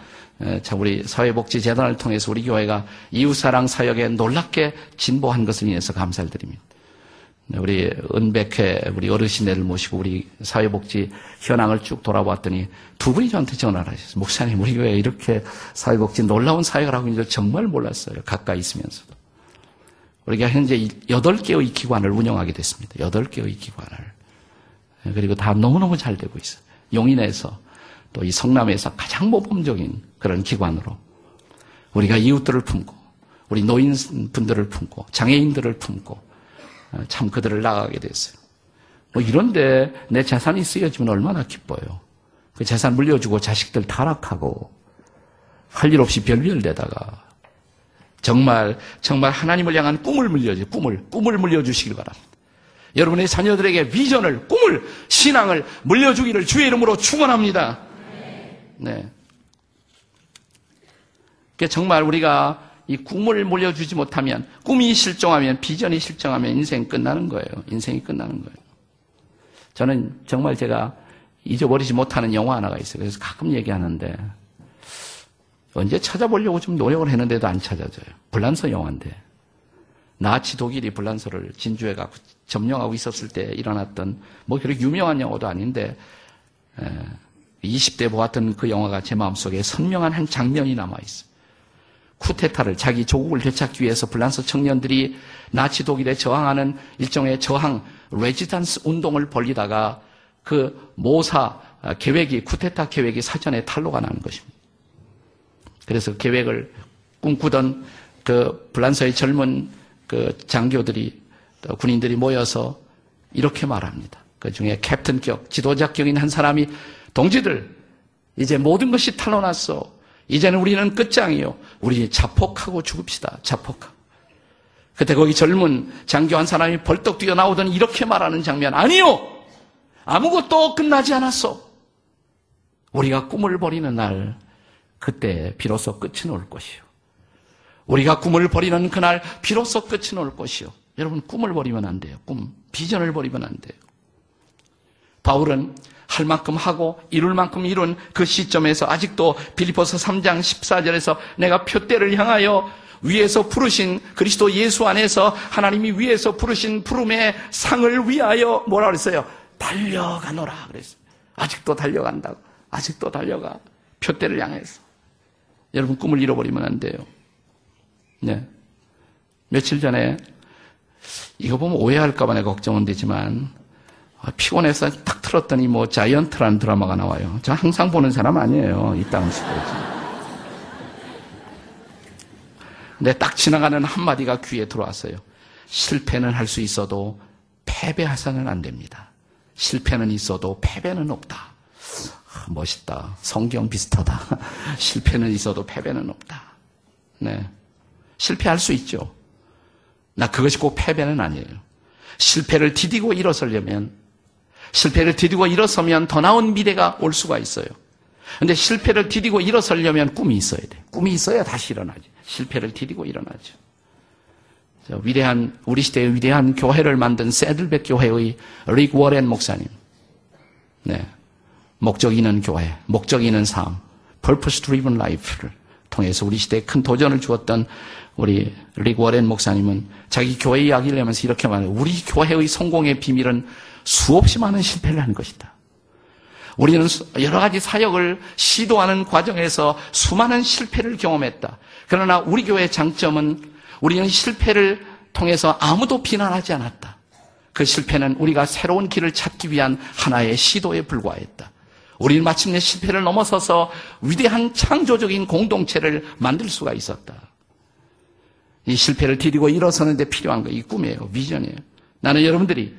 S1: 우리 사회복지재단을 통해서 우리 교회가 이웃사랑 사역에 놀랍게 진보한 것을 인해서 감사를 드립니다. 네, 우리 은백회 우리 어르신들을 모시고 우리 사회복지 현황을 쭉 돌아봤더니 두 분이 저한테 전화를 하셨어요. 목사님 우리 교회에 이렇게 사회복지 놀라운 사역을 하고 있는 줄 정말 몰랐어요. 가까이 있으면서도. 우리가 현재 8개의 기관을 운영하게 됐습니다. 8개의 기관을. 네, 그리고 다 너무너무 잘 되고 있어요. 용인에서 또 이 성남에서 가장 모범적인 그런 기관으로 우리가 이웃들을 품고 우리 노인분들을 품고 장애인들을 품고 어, 참 그들을 나가게 됐어요. 뭐 이런데 내 재산이 쓰여지면 얼마나 기뻐요. 그 재산 물려주고 자식들 타락하고 할 일 없이 별별되다가 정말 정말 하나님을 향한 꿈을 물려주 꿈을 꿈을 물려주시길 바랍니다. 여러분의 자녀들에게 비전을 꿈을 신앙을 물려주기를 주의 이름으로 축원합니다. 네. 정말 우리가 이 꿈을 물려주지 못하면, 꿈이 실종하면, 비전이 실종하면 인생 끝나는 거예요. 인생이 끝나는 거예요. 저는 정말 제가 잊어버리지 못하는 영화 하나가 있어요. 그래서 가끔 얘기하는데, 언제 찾아보려고 좀 노력을 했는데도 안 찾아져요. 불란서 영화인데. 나치 독일이 불란서를 진주에 가고 점령하고 있었을 때 일어났던, 뭐 그렇게 유명한 영화도 아닌데, 20대 보았던 그 영화가 제 마음속에 선명한 한 장면이 남아있어요. 쿠데타를 자기 조국을 되찾기 위해서 불란서 청년들이 나치 독일에 저항하는 일종의 저항 레지던스 운동을 벌리다가 그 모사 계획이 쿠데타 계획이 사전에 탈로가 나는 것입니다. 그래서 계획을 꿈꾸던 그 불란서의 젊은 그 장교들이 군인들이 모여서 이렇게 말합니다. 그 중에 캡틴격 지도자격인 한 사람이 동지들, 이제 모든 것이 탄로났어. 이제는 우리는 끝장이요. 우리 자폭하고 죽읍시다. 자폭하고. 그때 거기 젊은 장교 한 사람이 벌떡 뛰어나오더니 이렇게 말하는 장면. 아니요! 아무것도 끝나지 않았어. 우리가 꿈을 버리는 날, 그때 비로소 끝이 올 것이요. 우리가 꿈을 버리는 그날, 비로소 끝이 올 것이요. 여러분, 꿈을 버리면 안 돼요. 꿈. 비전을 버리면 안 돼요. 바울은 할 만큼 하고 이룰 만큼 이룬 그 시점에서 아직도 빌리포스 3장 14절에서 내가 표대를 향하여 위에서 부르신 그리스도 예수 안에서 하나님이 위에서 부르신 부름의 상을 위하여 뭐라 그랬어요? 달려가노라 그랬어요. 아직도 달려간다고. 아직도 달려가. 표대를 향해서. 여러분 꿈을 잃어버리면 안 돼요. 네. 며칠 전에 이거 보면 오해할까봐 내가 걱정은 되지만 아, 피곤해서 딱 틀었더니 뭐 자이언트라는 드라마가 나와요. 저 항상 보는 사람 아니에요. 이땅 시대지. 근데 딱 지나가는 한마디가 귀에 들어왔어요. 실패는 할 수 있어도 패배해서는 안 됩니다. 실패는 있어도 패배는 없다. 아, 멋있다. 성경 비슷하다. *laughs* 실패는 있어도 패배는 없다. 네. 실패할 수 있죠. 나 그것이 꼭 패배는 아니에요. 실패를 디디고 일어서려면, 실패를 디디고 일어서면 더 나은 미래가 올 수가 있어요. 근데 실패를 디디고 일어서려면 꿈이 있어야 돼. 꿈이 있어야 다시 일어나지. 실패를 디디고 일어나죠. 위대한, 우리 시대의 위대한 교회를 만든 세들백 교회의 릭 워렌 목사님. 네. 목적 있는 교회, 목적 있는 삶, purpose driven life를 통해서 우리 시대에 큰 도전을 주었던 우리 릭 워렌 목사님은 자기 교회 이야기를 하면서 이렇게 말해요. 우리 교회의 성공의 비밀은 수없이 많은 실패를 한 것이다. 우리는 여러 가지 사역을 시도하는 과정에서 수많은 실패를 경험했다. 그러나 우리 교회의 장점은 우리는 실패를 통해서 아무도 비난하지 않았다. 그 실패는 우리가 새로운 길을 찾기 위한 하나의 시도에 불과했다. 우리는 마침내 실패를 넘어서서 위대한 창조적인 공동체를 만들 수가 있었다. 이 실패를 디디고 일어서는데 필요한 거, 이 꿈이에요. 비전이에요. 나는 여러분들이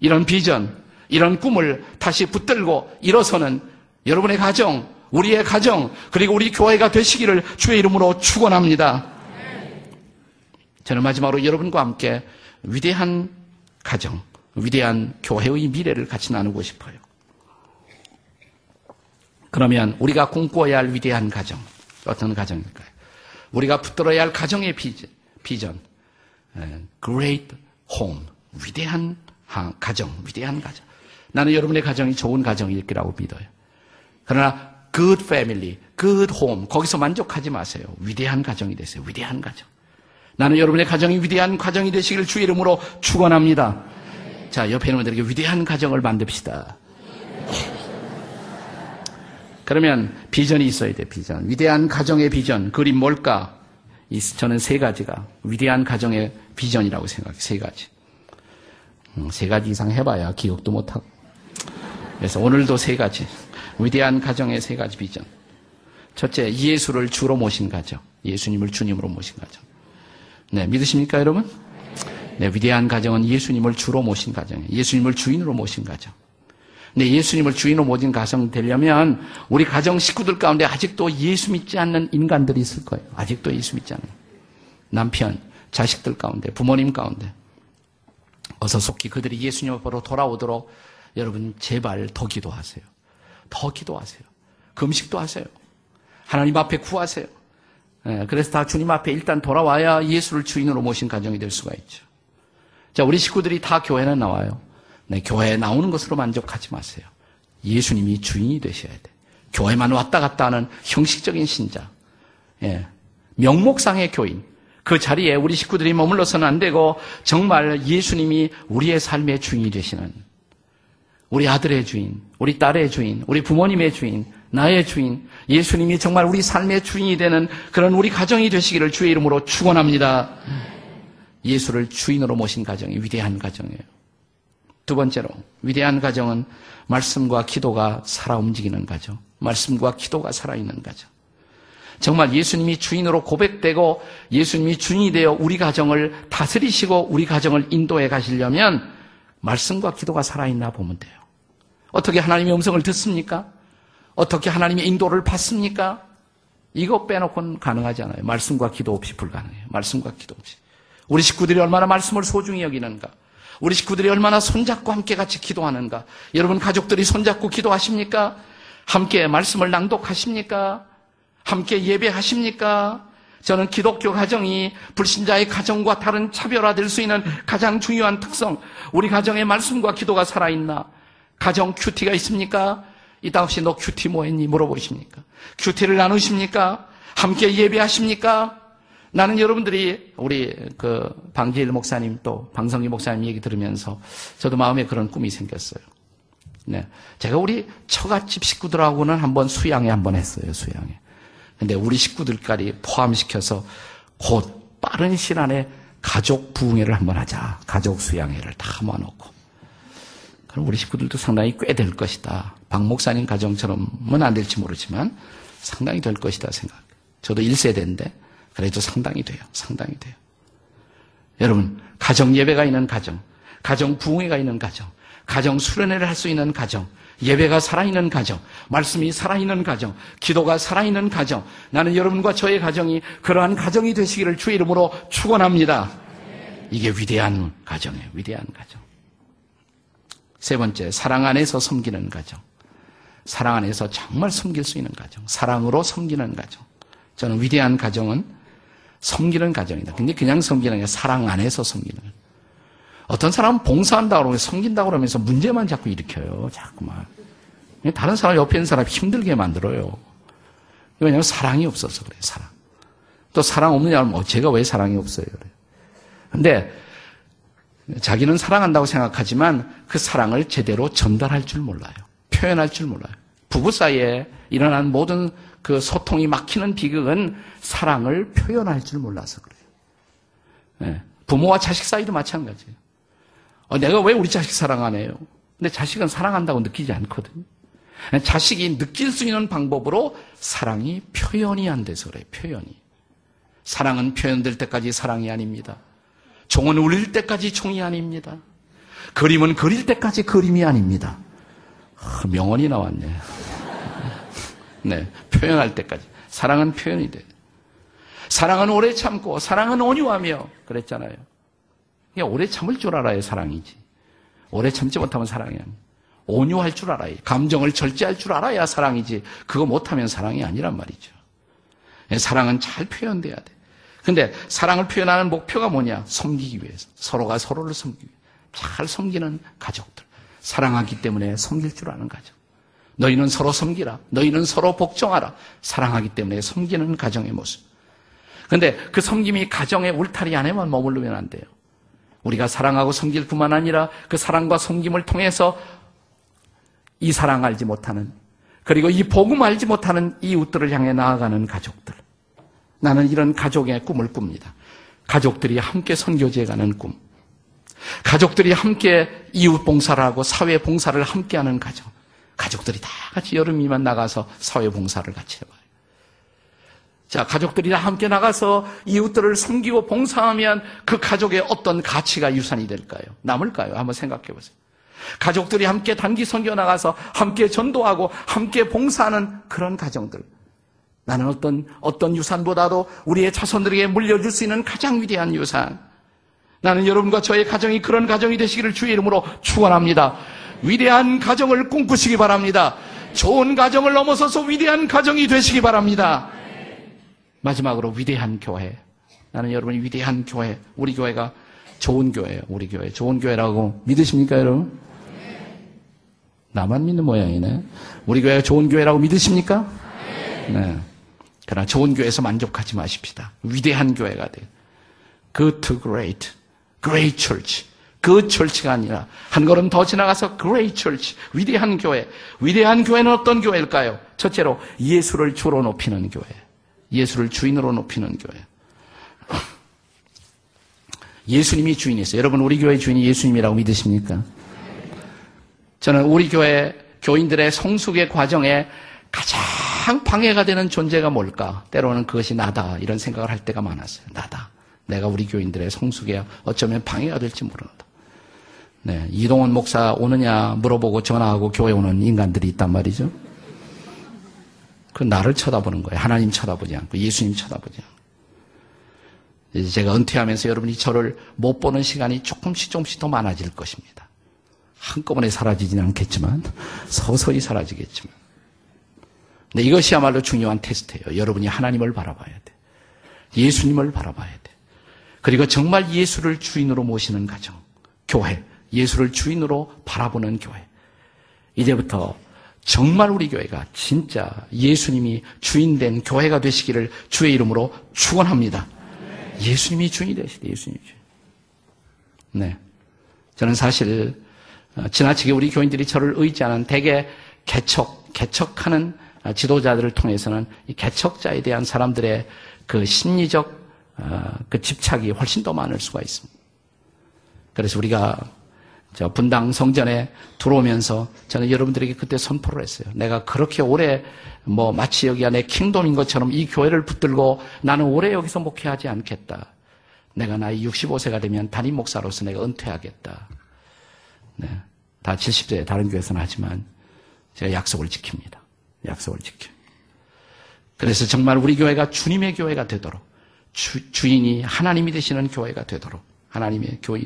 S1: 이런 비전, 이런 꿈을 다시 붙들고 일어서는 여러분의 가정, 우리의 가정, 그리고 우리 교회가 되시기를 주의 이름으로 축원합니다. 저는 마지막으로 여러분과 함께 위대한 가정, 위대한 교회의 미래를 같이 나누고 싶어요. 그러면 우리가 꿈꿔야 할 위대한 가정, 어떤 가정일까요? 우리가 붙들어야 할 가정의 비전, 비전, great home, 위대한 가정, 위대한 가정. 나는 여러분의 가정이 좋은 가정일 거라고 믿어요. 그러나 good family, good home 거기서 만족하지 마세요. 위대한 가정이 되세요. 위대한 가정. 나는 여러분의 가정이 위대한 가정이 되시기를 주의 이름으로 축원합니다. 자, 옆에 있는 분들에게 위대한 가정을 만듭시다. 그러면 비전이 있어야 돼, 비전. 위대한 가정의 비전. 그림 뭘까? 저는 세 가지가 위대한 가정의 비전이라고 생각해. 세 가지. 음, 세 가지 이상 해봐야 기억도 못하고. 그래서 오늘도 세 가지. 위대한 가정의 세 가지 비전. 첫째, 예수를 주로 모신 가정. 예수님을 주님으로 모신 가정. 네, 믿으십니까, 여러분? 네, 위대한 가정은 예수님을 주로 모신 가정이에요. 예수님을 주인으로 모신 가정. 근데 예수님을 주인으로 모신 가정 되려면 우리 가정 식구들 가운데 아직도 예수 믿지 않는 인간들이 있을 거예요. 아직도 예수 믿지 않는. 남편, 자식들 가운데, 부모님 가운데. 어서 속히 그들이 예수님 앞으로 돌아오도록 여러분 제발 더 기도하세요. 더 기도하세요. 금식도 하세요. 하나님 앞에 구하세요. 예, 그래서 다 주님 앞에 일단 돌아와야 예수를 주인으로 모신 가정이 될 수가 있죠. 자, 우리 식구들이 다 교회는 나와요. 네, 교회에 나오는 것으로 만족하지 마세요. 예수님이 주인이 되셔야 돼. 교회만 왔다 갔다 하는 형식적인 신자. 예, 명목상의 교인. 그 자리에 우리 식구들이 머물러서는 안 되고 정말 예수님이 우리의 삶의 주인이 되시는 우리 아들의 주인, 우리 딸의 주인, 우리 부모님의 주인, 나의 주인, 예수님이 정말 우리 삶의 주인이 되는 그런 우리 가정이 되시기를 주의 이름으로 축원합니다. 예수를 주인으로 모신 가정이 위대한 가정이에요. 두 번째로 위대한 가정은 말씀과 기도가 살아 움직이는 가정. 말씀과 기도가 살아있는 가정. 정말 예수님이 주인으로 고백되고 예수님이 주인이 되어 우리 가정을 다스리시고 우리 가정을 인도해 가시려면 말씀과 기도가 살아있나 보면 돼요. 어떻게 하나님의 음성을 듣습니까? 어떻게 하나님의 인도를 받습니까? 이거 빼놓고는 가능하지 않아요. 말씀과 기도 없이 불가능해요. 말씀과 기도 없이. 우리 식구들이 얼마나 말씀을 소중히 여기는가. 우리 식구들이 얼마나 손잡고 함께 같이 기도하는가. 여러분 가족들이 손잡고 기도하십니까? 함께 말씀을 낭독하십니까? 함께 예배하십니까? 저는 기독교 가정이 불신자의 가정과 다른 차별화될 수 있는 가장 중요한 특성. 우리 가정에 말씀과 기도가 살아있나? 가정 큐티가 있습니까? 이따 없이 너 큐티 뭐 했니? 물어보십니까? 큐티를 나누십니까? 함께 예배하십니까? 나는 여러분들이 우리 그 방지일 목사님 또 방성기 목사님 얘기 들으면서 저도 마음에 그런 꿈이 생겼어요. 네. 제가 우리 처갓집 식구들하고는 한번 수양회 한번 했어요, 수양회. 근데 우리 식구들까지 포함시켜서 곧 빠른 시간에 가족 부흥회를 한번 하자. 가족 수양회를 다 모아놓고. 그럼 우리 식구들도 상당히 꽤 될 것이다. 박 목사님 가정처럼은 안 될지 모르지만 상당히 될 것이다 생각. 저도 1세대인데 그래도 상당히 돼요. 상당히 돼요. 여러분, 가정 예배가 있는 가정, 가정 부흥회가 있는 가정, 가정 수련회를 할 수 있는 가정, 예배가 살아있는 가정, 말씀이 살아있는 가정, 기도가 살아있는 가정, 나는 여러분과 저의 가정이 그러한 가정이 되시기를 주의 이름으로 축원합니다. 이게 위대한 가정이에요. 위대한 가정. 세 번째, 사랑 안에서 섬기는 가정. 사랑 안에서 정말 섬길 수 있는 가정. 사랑으로 섬기는 가정. 저는 위대한 가정은 섬기는 가정이다. 근데 그냥 섬기는 게 사랑 안에서 섬기는 거예요. 어떤 사람은 봉사한다고 그러면 섬긴다고 그러면서 문제만 자꾸 일으켜요. 자꾸만. 다른 사람 옆에 있는 사람 힘들게 만들어요. 왜냐하면 사랑이 없어서 그래요. 사랑. 또 사랑 없느냐 하면 어, 제가 왜 사랑이 없어요? 그래요. 근데 자기는 사랑한다고 생각하지만 그 사랑을 제대로 전달할 줄 몰라요. 표현할 줄 몰라요. 부부 사이에 일어난 모든 그 소통이 막히는 비극은 사랑을 표현할 줄 몰라서 그래요. 네. 부모와 자식 사이도 마찬가지예요. 어, 내가 왜 우리 자식 사랑 안 해요? 근데 자식은 사랑한다고 느끼지 않거든요. 자식이 느낄 수 있는 방법으로 사랑이 표현이 안 돼서 그래요. 표현이. 사랑은 표현될 때까지 사랑이 아닙니다. 종은 울릴 때까지 종이 아닙니다. 그림은 그릴 때까지 그림이 아닙니다. 아, 명언이 나왔네. 네, 표현할 때까지. 사랑은 표현이 돼. 사랑은 오래 참고, 사랑은 온유하며, 그랬잖아요. 그냥 오래 참을 줄 알아야 사랑이지. 오래 참지 못하면 사랑이 아니야. 온유할 줄 알아야. 감정을 절제할 줄 알아야 사랑이지. 그거 못하면 사랑이 아니란 말이죠. 예, 사랑은 잘 표현돼야 돼. 근데 사랑을 표현하는 목표가 뭐냐? 섬기기 위해서. 서로가 서로를 섬기기 위해서. 잘 섬기는 가족들. 사랑하기 때문에 섬길 줄 아는 가족. 너희는 서로 섬기라. 너희는 서로 복종하라. 사랑하기 때문에 섬기는 가정의 모습. 근데 그 섬김이 가정의 울타리 안에만 머무르면 안 돼요. 우리가 사랑하고 섬길 뿐만 아니라 그 사랑과 섬김을 통해서 이 사랑 알지 못하는 그리고 이 복음 알지 못하는 이웃들을 향해 나아가는 가족들. 나는 이런 가족의 꿈을 꿉니다. 가족들이 함께 선교지에 가는 꿈. 가족들이 함께 이웃 봉사를 하고 사회 봉사를 함께 하는 가족. 가족들이 다 같이 여름이만 나가서 사회 봉사를 같이 해봐요. 자, 가족들이 다 함께 나가서 이웃들을 섬기고 봉사하면 그 가족의 어떤 가치가 유산이 될까요? 남을까요? 한번 생각해 보세요. 가족들이 함께 단기 선교 나가서 함께 전도하고 함께 봉사하는 그런 가정들. 나는 어떤, 어떤 유산보다도 우리의 자손들에게 물려줄 수 있는 가장 위대한 유산. 나는 여러분과 저의 가정이 그런 가정이 되시기를 주의 이름으로 축원합니다. 위대한 가정을 꿈꾸시기 바랍니다. 좋은 가정을 넘어서서 위대한 가정이 되시기 바랍니다. 마지막으로 위대한 교회. 나는 여러분이 위대한 교회, 우리 교회가 좋은 교회예요. 우리 교회 좋은 교회라고 믿으십니까, 여러분? 나만 믿는 모양이네. 우리 교회가 좋은 교회라고 믿으십니까? 네. 그러나 좋은 교회에서 만족하지 마십시다. 위대한 교회가 돼요. Good to great. Great church. 그 철치가 아니라 한 걸음 더 지나가서 great church. 위대한 교회. 위대한 교회는 어떤 교회일까요? 첫째로 예수를 주로 높이는 교회. 예수를 주인으로 높이는 교회. *laughs* 예수님이 주인이세요. 여러분 우리 교회 주인이 예수님이라고 믿으십니까? 저는 우리 교회 교인들의 성숙의 과정에 가장 방해가 되는 존재가 뭘까? 때로는 그것이 나다. 이런 생각을 할 때가 많았어요. 나다. 내가 우리 교인들의 성숙에 어쩌면 방해가 될지 모른다. 네, 이동원 목사 오느냐 물어보고 전화하고 교회 오는 인간들이 있단 말이죠. 그 나를 쳐다보는 거예요. 하나님 쳐다보지 않고 예수님 쳐다보지 않고. 이제 제가 은퇴하면서 여러분이 저를 못 보는 시간이 조금씩 조금씩 더 많아질 것입니다. 한꺼번에 사라지지는 않겠지만 서서히 사라지겠지만. 근데 이것이야말로 중요한 테스트예요. 여러분이 하나님을 바라봐야 돼. 예수님을 바라봐야 돼. 그리고 정말 예수를 주인으로 모시는 가정, 교회, 예수를 주인으로 바라보는 교회. 이제부터 정말 우리 교회가 진짜 예수님이 주인된 교회가 되시기를 주의 이름으로 축원합니다. 예수님이 주인이 되시대, 예수님이 주인. 네. 저는 사실, 어, 지나치게 우리 교인들이 저를 의지하는 대개 개척, 개척하는 지도자들을 통해서는 이 개척자에 대한 사람들의 그 심리적 어, 그 집착이 훨씬 더 많을 수가 있습니다. 그래서 우리가 저 분당 성전에 들어오면서 저는 여러분들에게 그때 선포를 했어요. 내가 그렇게 오래 뭐 마치 여기가 내 킹덤인 것처럼 이 교회를 붙들고 나는 오래 여기서 목회하지 않겠다. 내가 나이 65세가 되면 담임 목사로서 내가 은퇴하겠다. 네. 다 70세 다른 교회에서는 하지만 제가 약속을 지킵니다. 약속을 지켜. 그래서 정말 우리 교회가 주님의 교회가 되도록 주, 주인이 하나님이 되시는 교회가 되도록 하나님의 교회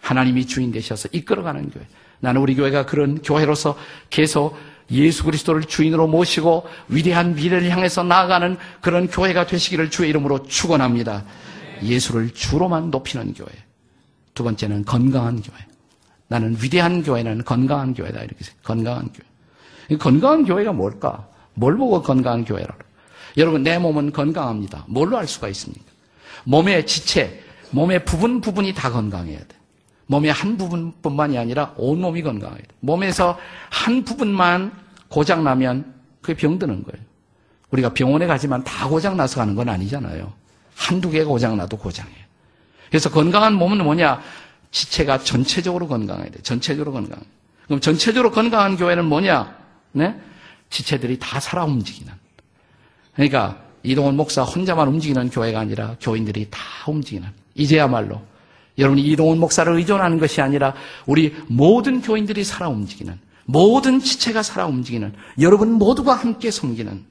S1: 하나님이 주인 되셔서 이끌어가는 교회. 나는 우리 교회가 그런 교회로서 계속 예수 그리스도를 주인으로 모시고 위대한 미래를 향해서 나아가는 그런 교회가 되시기를 주의 이름으로 축원합니다. 예수를 주로만 높이는 교회. 두 번째는 건강한 교회. 나는 위대한 교회는 건강한 교회다 이렇게. 건강한 교회. 건강한 교회가 뭘까? 뭘 보고 건강한 교회라? 여러분 내 몸은 건강합니다. 뭘로 알 수가 있습니까? 몸의 지체, 몸의 부분 부분이 다 건강해야 돼. 몸의 한 부분뿐만이 아니라 온 몸이 건강해야 돼. 몸에서 한 부분만 고장 나면 그게 병드는 거예요. 우리가 병원에 가지만 다 고장 나서 가는 건 아니잖아요. 한두 개가 고장 나도 고장해요. 그래서 건강한 몸은 뭐냐? 지체가 전체적으로 건강해야 돼. 전체적으로 건강. 그럼 전체적으로 건강한 교회는 뭐냐? 네? 지체들이 다 살아 움직이는. 그러니까 이동원 목사 혼자만 움직이는 교회가 아니라 교인들이 다 움직이는. 이제야말로 여러분이 이동훈 목사를 의존하는 것이 아니라 우리 모든 교인들이 살아 움직이는 모든 지체가 살아 움직이는 여러분 모두가 함께 섬기는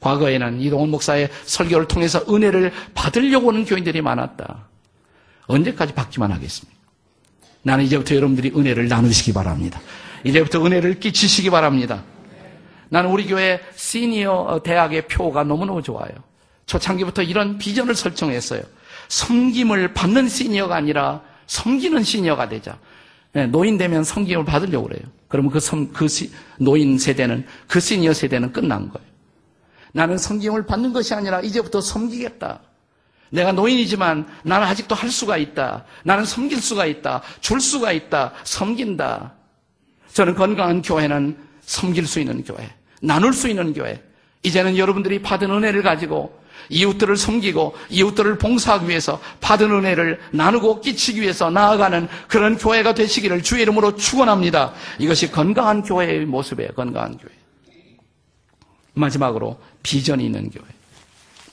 S1: 과거에는 이동훈 목사의 설교를 통해서 은혜를 받으려고 하는 교인들이 많았다. 언제까지 받기만 하겠습니까? 나는 이제부터 여러분들이 은혜를 나누시기 바랍니다. 이제부터 은혜를 끼치시기 바랍니다. 나는 우리 교회 시니어 대학의 표가 너무너무 좋아요. 초창기부터 이런 비전을 설정했어요. 섬김을 받는 시니어가 아니라 섬기는 시니어가 되자. 네, 노인 되면 섬김을 받으려고 그래요. 그러면 그, 섬, 그 시, 노인 세대는, 그 시니어 세대는 끝난 거예요. 나는 섬김을 받는 것이 아니라 이제부터 섬기겠다. 내가 노인이지만 나는 아직도 할 수가 있다. 나는 섬길 수가 있다. 줄 수가 있다. 섬긴다. 저는 건강한 교회는 섬길 수 있는 교회, 나눌 수 있는 교회. 이제는 여러분들이 받은 은혜를 가지고 이웃들을 섬기고 이웃들을 봉사하기 위해서 받은 은혜를 나누고 끼치기 위해서 나아가는 그런 교회가 되시기를 주의 이름으로 축원합니다. 이것이 건강한 교회의 모습이에요. 건강한 교회. 마지막으로 비전이 있는 교회.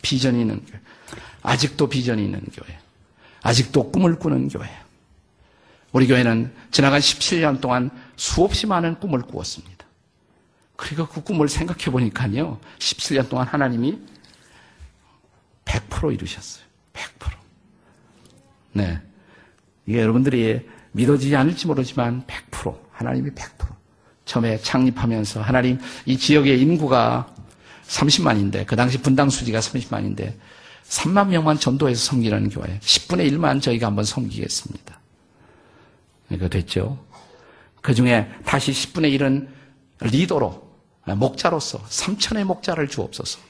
S1: 비전이 있는 교회. 아직도 비전이 있는 교회. 아직도 꿈을 꾸는 교회. 우리 교회는 지나간 17년 동안 수없이 많은 꿈을 꾸었습니다. 그리고 그 꿈을 생각해 보니까요. 17년 동안 하나님이 100% 이루셨어요. 100%. 네. 이게 여러분들이 믿어지지 않을지 모르지만 100% 하나님이 100% 처음에 창립하면서 하나님 이 지역의 인구가 30만인데 그 당시 분당 수지가 30만인데 3만 명만 전도해서 섬기는 교회 10분의 1만 저희가 한번 섬기겠습니다. 이거 됐죠. 그 중에 다시 10분의 1은 리더로 목자로서 3천의 목자를 주옵소서.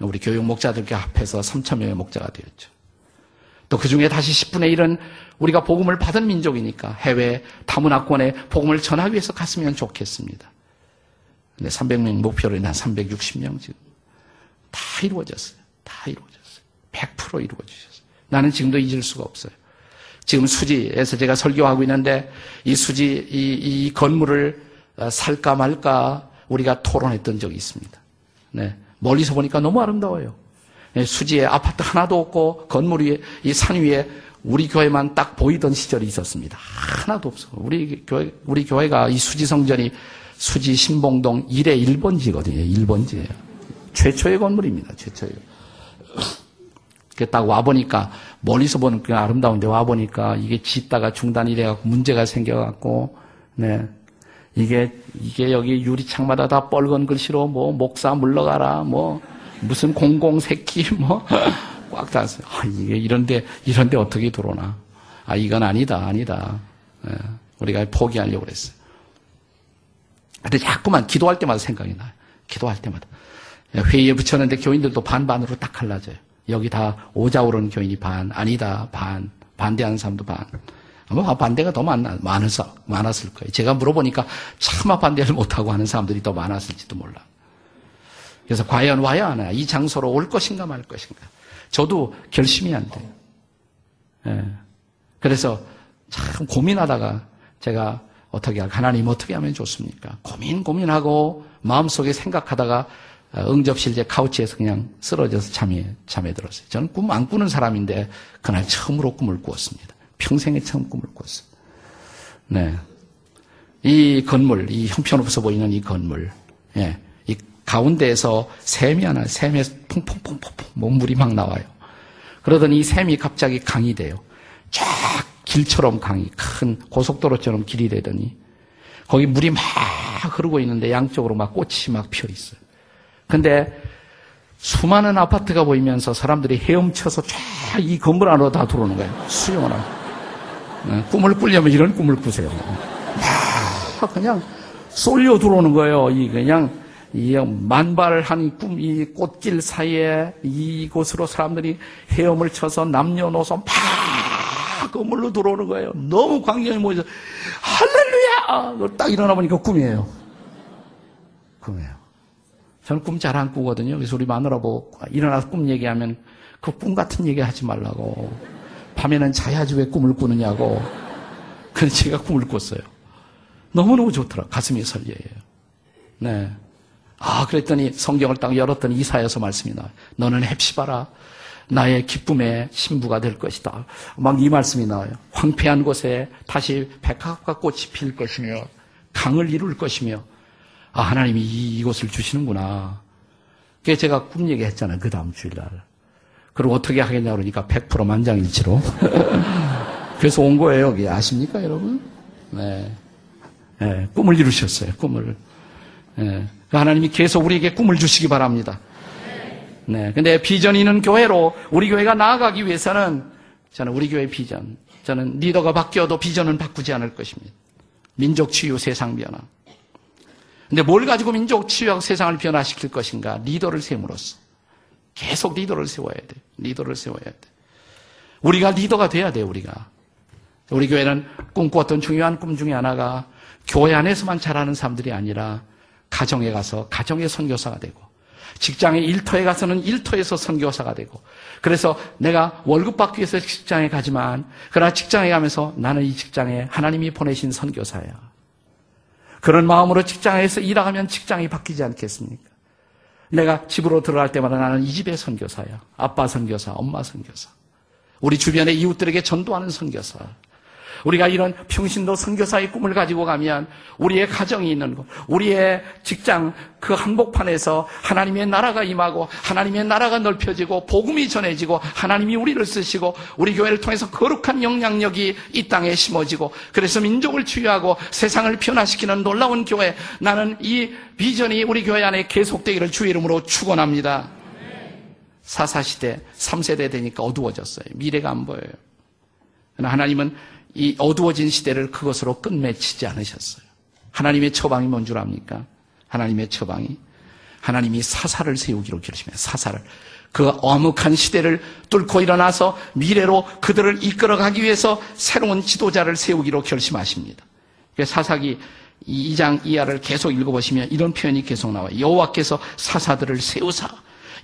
S1: 우리 교육 목자들께 합해서 3천 명의 목자가 되었죠. 또 그 중에 다시 10분의 1은 우리가 복음을 받은 민족이니까 해외 다문화권에 복음을 전하기 위해서 갔으면 좋겠습니다. 근데 300명 목표로 인한 360명 지금 다 이루어졌어요. 다 이루어졌어요. 100% 이루어지셨어요. 나는 지금도 잊을 수가 없어요. 지금 수지에서 제가 설교하고 있는데 이 수지 이, 이 건물을 어, 살까 말까 우리가 토론했던 적이 있습니다. 네. 멀리서 보니까 너무 아름다워요. 예, 수지에 아파트 하나도 없고 건물 위에 이 산 위에 우리 교회만 딱 보이던 시절이 있었습니다. 하나도 없어. 우리 교회 우리 교회가 이 수지 성전이 수지 신봉동 1의 1번지거든요. 1번지예요. 최초의 건물입니다. 최초의. 딱 와보니까, 멀리서 보는 게 아름다운데 와보니까 이게 짓다가 중단이 돼갖고 문제가 생겨갖고, 네. 이게, 이게 여기 유리창마다 다 뻘건 글씨로 뭐, 목사 물러가라, 뭐, 무슨 공공 새끼, *laughs* 뭐, 꽉 닿았어요. 아, 이게 이런데, 이런데 어떻게 들어오나. 아, 이건 아니다, 아니다. 예, 우리가 포기하려고 그랬어요. 근데 자꾸만 기도할 때마다 생각이 나요. 기도할 때마다. 회의에 붙였는데 교인들도 반반으로 딱 갈라져요. 여기 다 오자 오르는 교인이 반, 아니다, 반, 반대하는 사람도 반. 아마 반대가 더 많, 많아서, 많았을 거예요. 제가 물어보니까 차마 반대를 못하고 하는 사람들이 더 많았을지도 몰라. 그래서 과연 와야 하나? 이 장소로 올 것인가 말 것인가? 저도 결심이 안 돼요. 예. 그래서 참 고민하다가 제가 어떻게 하나님 어떻게 하면 좋습니까? 고민 고민하고 마음속에 생각하다가 어, 응접실제 카우치에서 그냥 쓰러져서 잠에 잠에 들었어요. 저는 꿈 안 꾸는 사람인데 그날 처음으로 꿈을 꾸었습니다. 평생에 처음 꿈을 꿨어요. 네. 이 건물, 이 형편없어 보이는 이 건물, 예. 이 가운데에서 샘이 하나, 샘에서 퐁퐁퐁퐁 몸물이 막 나와요. 그러더니 이 샘이 갑자기 강이 돼요. 쫙 길처럼 강이, 큰 고속도로처럼 길이 되더니 거기 물이 막 흐르고 있는데 양쪽으로 막 꽃이 막 피어 있어요. 근데 수많은 아파트가 보이면서 사람들이 헤엄쳐서 쫙 이 건물 안으로 다 들어오는 거예요. 수용을 하고. 네, 꿈을 꾸려면 이런 꿈을 꾸세요. 막 그냥 쏠려 들어오는 거예요. 이 그냥 이 만발한 꿈, 이 꽃길 사이에 이곳으로 사람들이 헤엄을 쳐서 남녀노소 막 건물로 들어오는 거예요. 너무 광경이 모여서 할렐루야! 딱 일어나 보니까 꿈이에요. 꿈이에요. 저는 꿈 잘 안 꾸거든요. 그래서 우리 마누라 보고 일어나서 꿈 얘기하면 그 꿈 같은 얘기 하지 말라고. 밤에는 자야지 왜 꿈을 꾸느냐고. 그래서 제가 꿈을 꿨어요. 너무너무 좋더라. 가슴이 설레요. 네. 아, 그랬더니 성경을 딱 열었더니 이사야서 말씀이 나와요. 너는 헵시바라. 나의 기쁨의 신부가 될 것이다. 막 이 말씀이 나와요. 황폐한 곳에 다시 백합과 꽃이 필 것이며 강을 이룰 것이며 아, 하나님이 이, 이곳을 주시는구나. 그게 제가 꿈 얘기했잖아요. 그 다음 주일날. 그리고 어떻게 하겠냐 그러니까 100% 만장일치로. *laughs* 그래서 온 거예요. 여기 아십니까, 여러분? 네. 네. 꿈을 이루셨어요. 꿈을. 네. 하나님이 계속 우리에게 꿈을 주시기 바랍니다. 네. 근데 비전이 있는 교회로 우리 교회가 나아가기 위해서는 저는 우리 교회 비전, 저는 리더가 바뀌어도 비전은 바꾸지 않을 것입니다. 민족 치유, 세상 변화. 근데 뭘 가지고 민족 치유하고 세상을 변화시킬 것인가? 리더를 세움으로써. 계속 리더를 세워야 돼. 리더를 세워야 돼. 우리가 리더가 돼야 돼, 우리가. 우리 교회는 꿈꾸었던 중요한 꿈 중에 하나가 교회 안에서만 자라는 사람들이 아니라 가정에 가서 가정의 선교사가 되고 직장의 일터에 가서는 일터에서 선교사가 되고 그래서 내가 월급 받기 위해서 직장에 가지만 그러나 직장에 가면서 나는 이 직장에 하나님이 보내신 선교사야. 그런 마음으로 직장에서 일하면 직장이 바뀌지 않겠습니까? 내가 집으로 들어갈 때마다 나는 이 집의 선교사야. 아빠 선교사, 엄마 선교사. 우리 주변의 이웃들에게 전도하는 선교사. 우리가 이런 평신도 선교사의 꿈을 가지고 가면 우리의 가정이 있는 곳, 우리의 직장 그 한복판에서 하나님의 나라가 임하고 하나님의 나라가 넓혀지고 복음이 전해지고 하나님이 우리를 쓰시고 우리 교회를 통해서 거룩한 영향력이 이 땅에 심어지고 그래서 민족을 치유하고 세상을 변화시키는 놀라운 교회 나는 이 비전이 우리 교회 안에 계속되기를 주의 이름으로 축원합니다. 사사시대 3세대 되니까 어두워졌어요. 미래가 안 보여요. 하나님은 이 어두워진 시대를 그것으로 끝맺히지 않으셨어요. 하나님의 처방이 뭔 줄 압니까? 하나님의 처방이 하나님이 사사를 세우기로 결심해요. 사사를. 그 어묵한 시대를 뚫고 일어나서 미래로 그들을 이끌어가기 위해서 새로운 지도자를 세우기로 결심하십니다. 사사기 2장 이하를 계속 읽어보시면 이런 표현이 계속 나와요. 여호와께서 사사들을 세우사.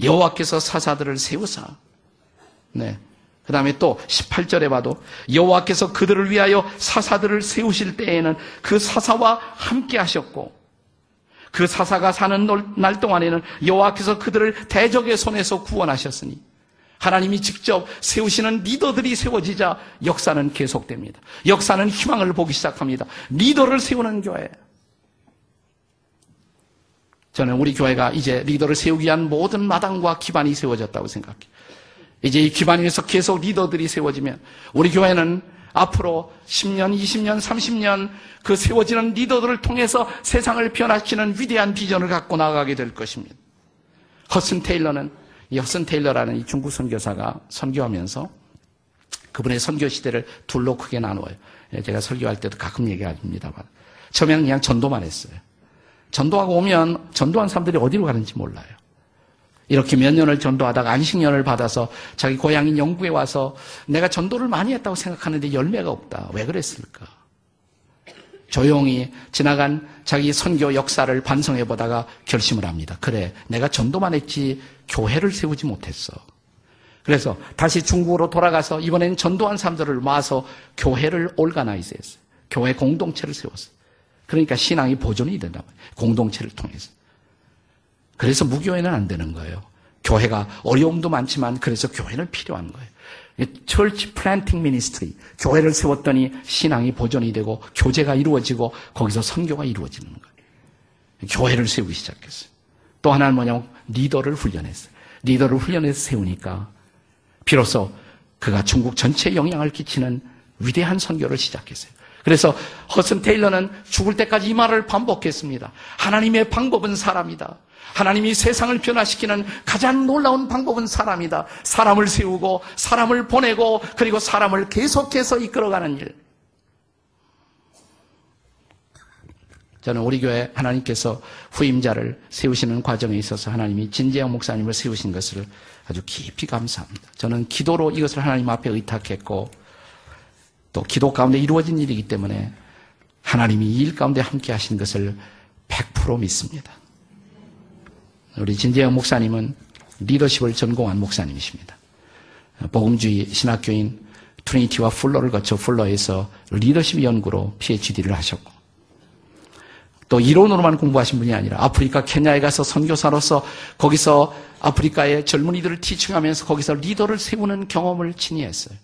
S1: 여호와께서 사사들을 세우사. 네. 그 다음에 또 18절에 봐도 여호와께서 그들을 위하여 사사들을 세우실 때에는 그 사사와 함께 하셨고 그 사사가 사는 날 동안에는 여호와께서 그들을 대적의 손에서 구원하셨으니 하나님이 직접 세우시는 리더들이 세워지자 역사는 계속됩니다. 역사는 희망을 보기 시작합니다. 리더를 세우는 교회. 저는 우리 교회가 이제 리더를 세우기 위한 모든 마당과 기반이 세워졌다고 생각해요. 이제 이 기반 위에서 계속 리더들이 세워지면 우리 교회는 앞으로 10년, 20년, 30년 그 세워지는 리더들을 통해서 세상을 변화시키는 위대한 비전을 갖고 나가게 될 것입니다. 허슨 테일러는 이 허슨 테일러라는 이 중국 선교사가 선교하면서 그분의 선교 시대를 둘로 크게 나누어요. 예, 제가 설교할 때도 가끔 얘기합니다만 처음에는 그냥 전도만 했어요. 전도하고 오면 전도한 사람들이 어디로 가는지 몰라요. 이렇게 몇 년을 전도하다가 안식년을 받아서 자기 고향인 영국에 와서 내가 전도를 많이 했다고 생각하는데 열매가 없다. 왜 그랬을까? 조용히 지나간 자기 선교 역사를 반성해 보다가 결심을 합니다. 그래, 내가 전도만 했지 교회를 세우지 못했어. 그래서 다시 중국으로 돌아가서 이번엔 전도한 사람들을 모아서 교회를 organize 했어요. 교회 공동체를 세웠어요. 그러니까 신앙이 보존이 된다. 공동체를 통해서. 그래서 무교회는 안 되는 거예요. 교회가 어려움도 많지만 그래서 교회는 필요한 거예요. church planting ministry 교회를 세웠더니 신앙이 보존이 되고 교제가 이루어지고 거기서 선교가 이루어지는 거예요. 교회를 세우기 시작했어요. 또 하나는 뭐냐면 리더를 훈련했어요. 리더를 훈련해서 세우니까 비로소 그가 중국 전체에 영향을 끼치는 위대한 선교를 시작했어요. 그래서 허슨 테일러는 죽을 때까지 이 말을 반복했습니다. 하나님의 방법은 사람이다. 하나님이 세상을 변화시키는 가장 놀라운 방법은 사람이다. 사람을 세우고 사람을 보내고 그리고 사람을 계속해서 이끌어가는 일. 저는 우리 교회 하나님께서 후임자를 세우시는 과정에 있어서 하나님이 진재영 목사님을 세우신 것을 아주 깊이 감사합니다. 저는 기도로 이것을 하나님 앞에 의탁했고 또 기도 가운데 이루어진 일이기 때문에 하나님이 이 일 가운데 함께 하신 것을 100% 믿습니다. 우리 진재영 목사님은 리더십을 전공한 목사님이십니다. 복음주의 신학교인 트리니티와 풀러를 거쳐 풀러에서 리더십 연구로 PhD를 하셨고 또 이론으로만 공부하신 분이 아니라 아프리카 케냐에 가서 선교사로서 거기서 아프리카의 젊은이들을 티칭하면서 거기서 리더를 세우는 경험을 친이했어요.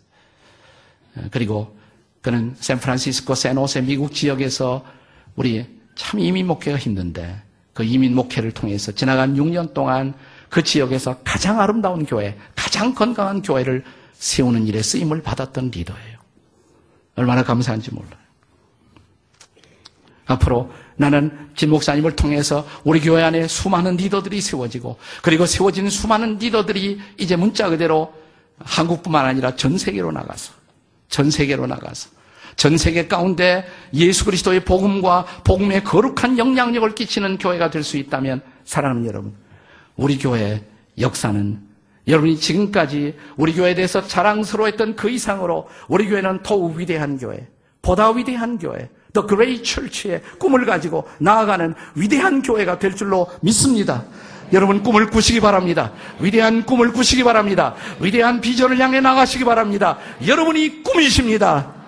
S1: 그리고 그는 샌프란시스코 샌호세 미국 지역에서 우리 참 이민 목회가 힘든데 그 이민 목회를 통해서 지나간 6년 동안 그 지역에서 가장 아름다운 교회, 가장 건강한 교회를 세우는 일에 쓰임을 받았던 리더예요. 얼마나 감사한지 몰라요. 앞으로 나는 진 목사님을 통해서 우리 교회 안에 수많은 리더들이 세워지고 그리고 세워진 수많은 리더들이 이제 문자 그대로 한국뿐만 아니라 전 세계로 나가서 전 세계로 나가서 전 세계 가운데 예수 그리스도의 복음과 복음의 거룩한 영향력을 끼치는 교회가 될 수 있다면 사랑하는 여러분, 우리 교회의 역사는 여러분이 지금까지 우리 교회에 대해서 자랑스러워했던 그 이상으로 우리 교회는 더욱 위대한 교회, 보다 위대한 교회, The Great Church의 꿈을 가지고 나아가는 위대한 교회가 될 줄로 믿습니다. 여러분 꿈을 꾸시기 바랍니다. 위대한 꿈을 꾸시기 바랍니다. 위대한 비전을 향해 나가시기 바랍니다. 여러분이 꿈이십니다.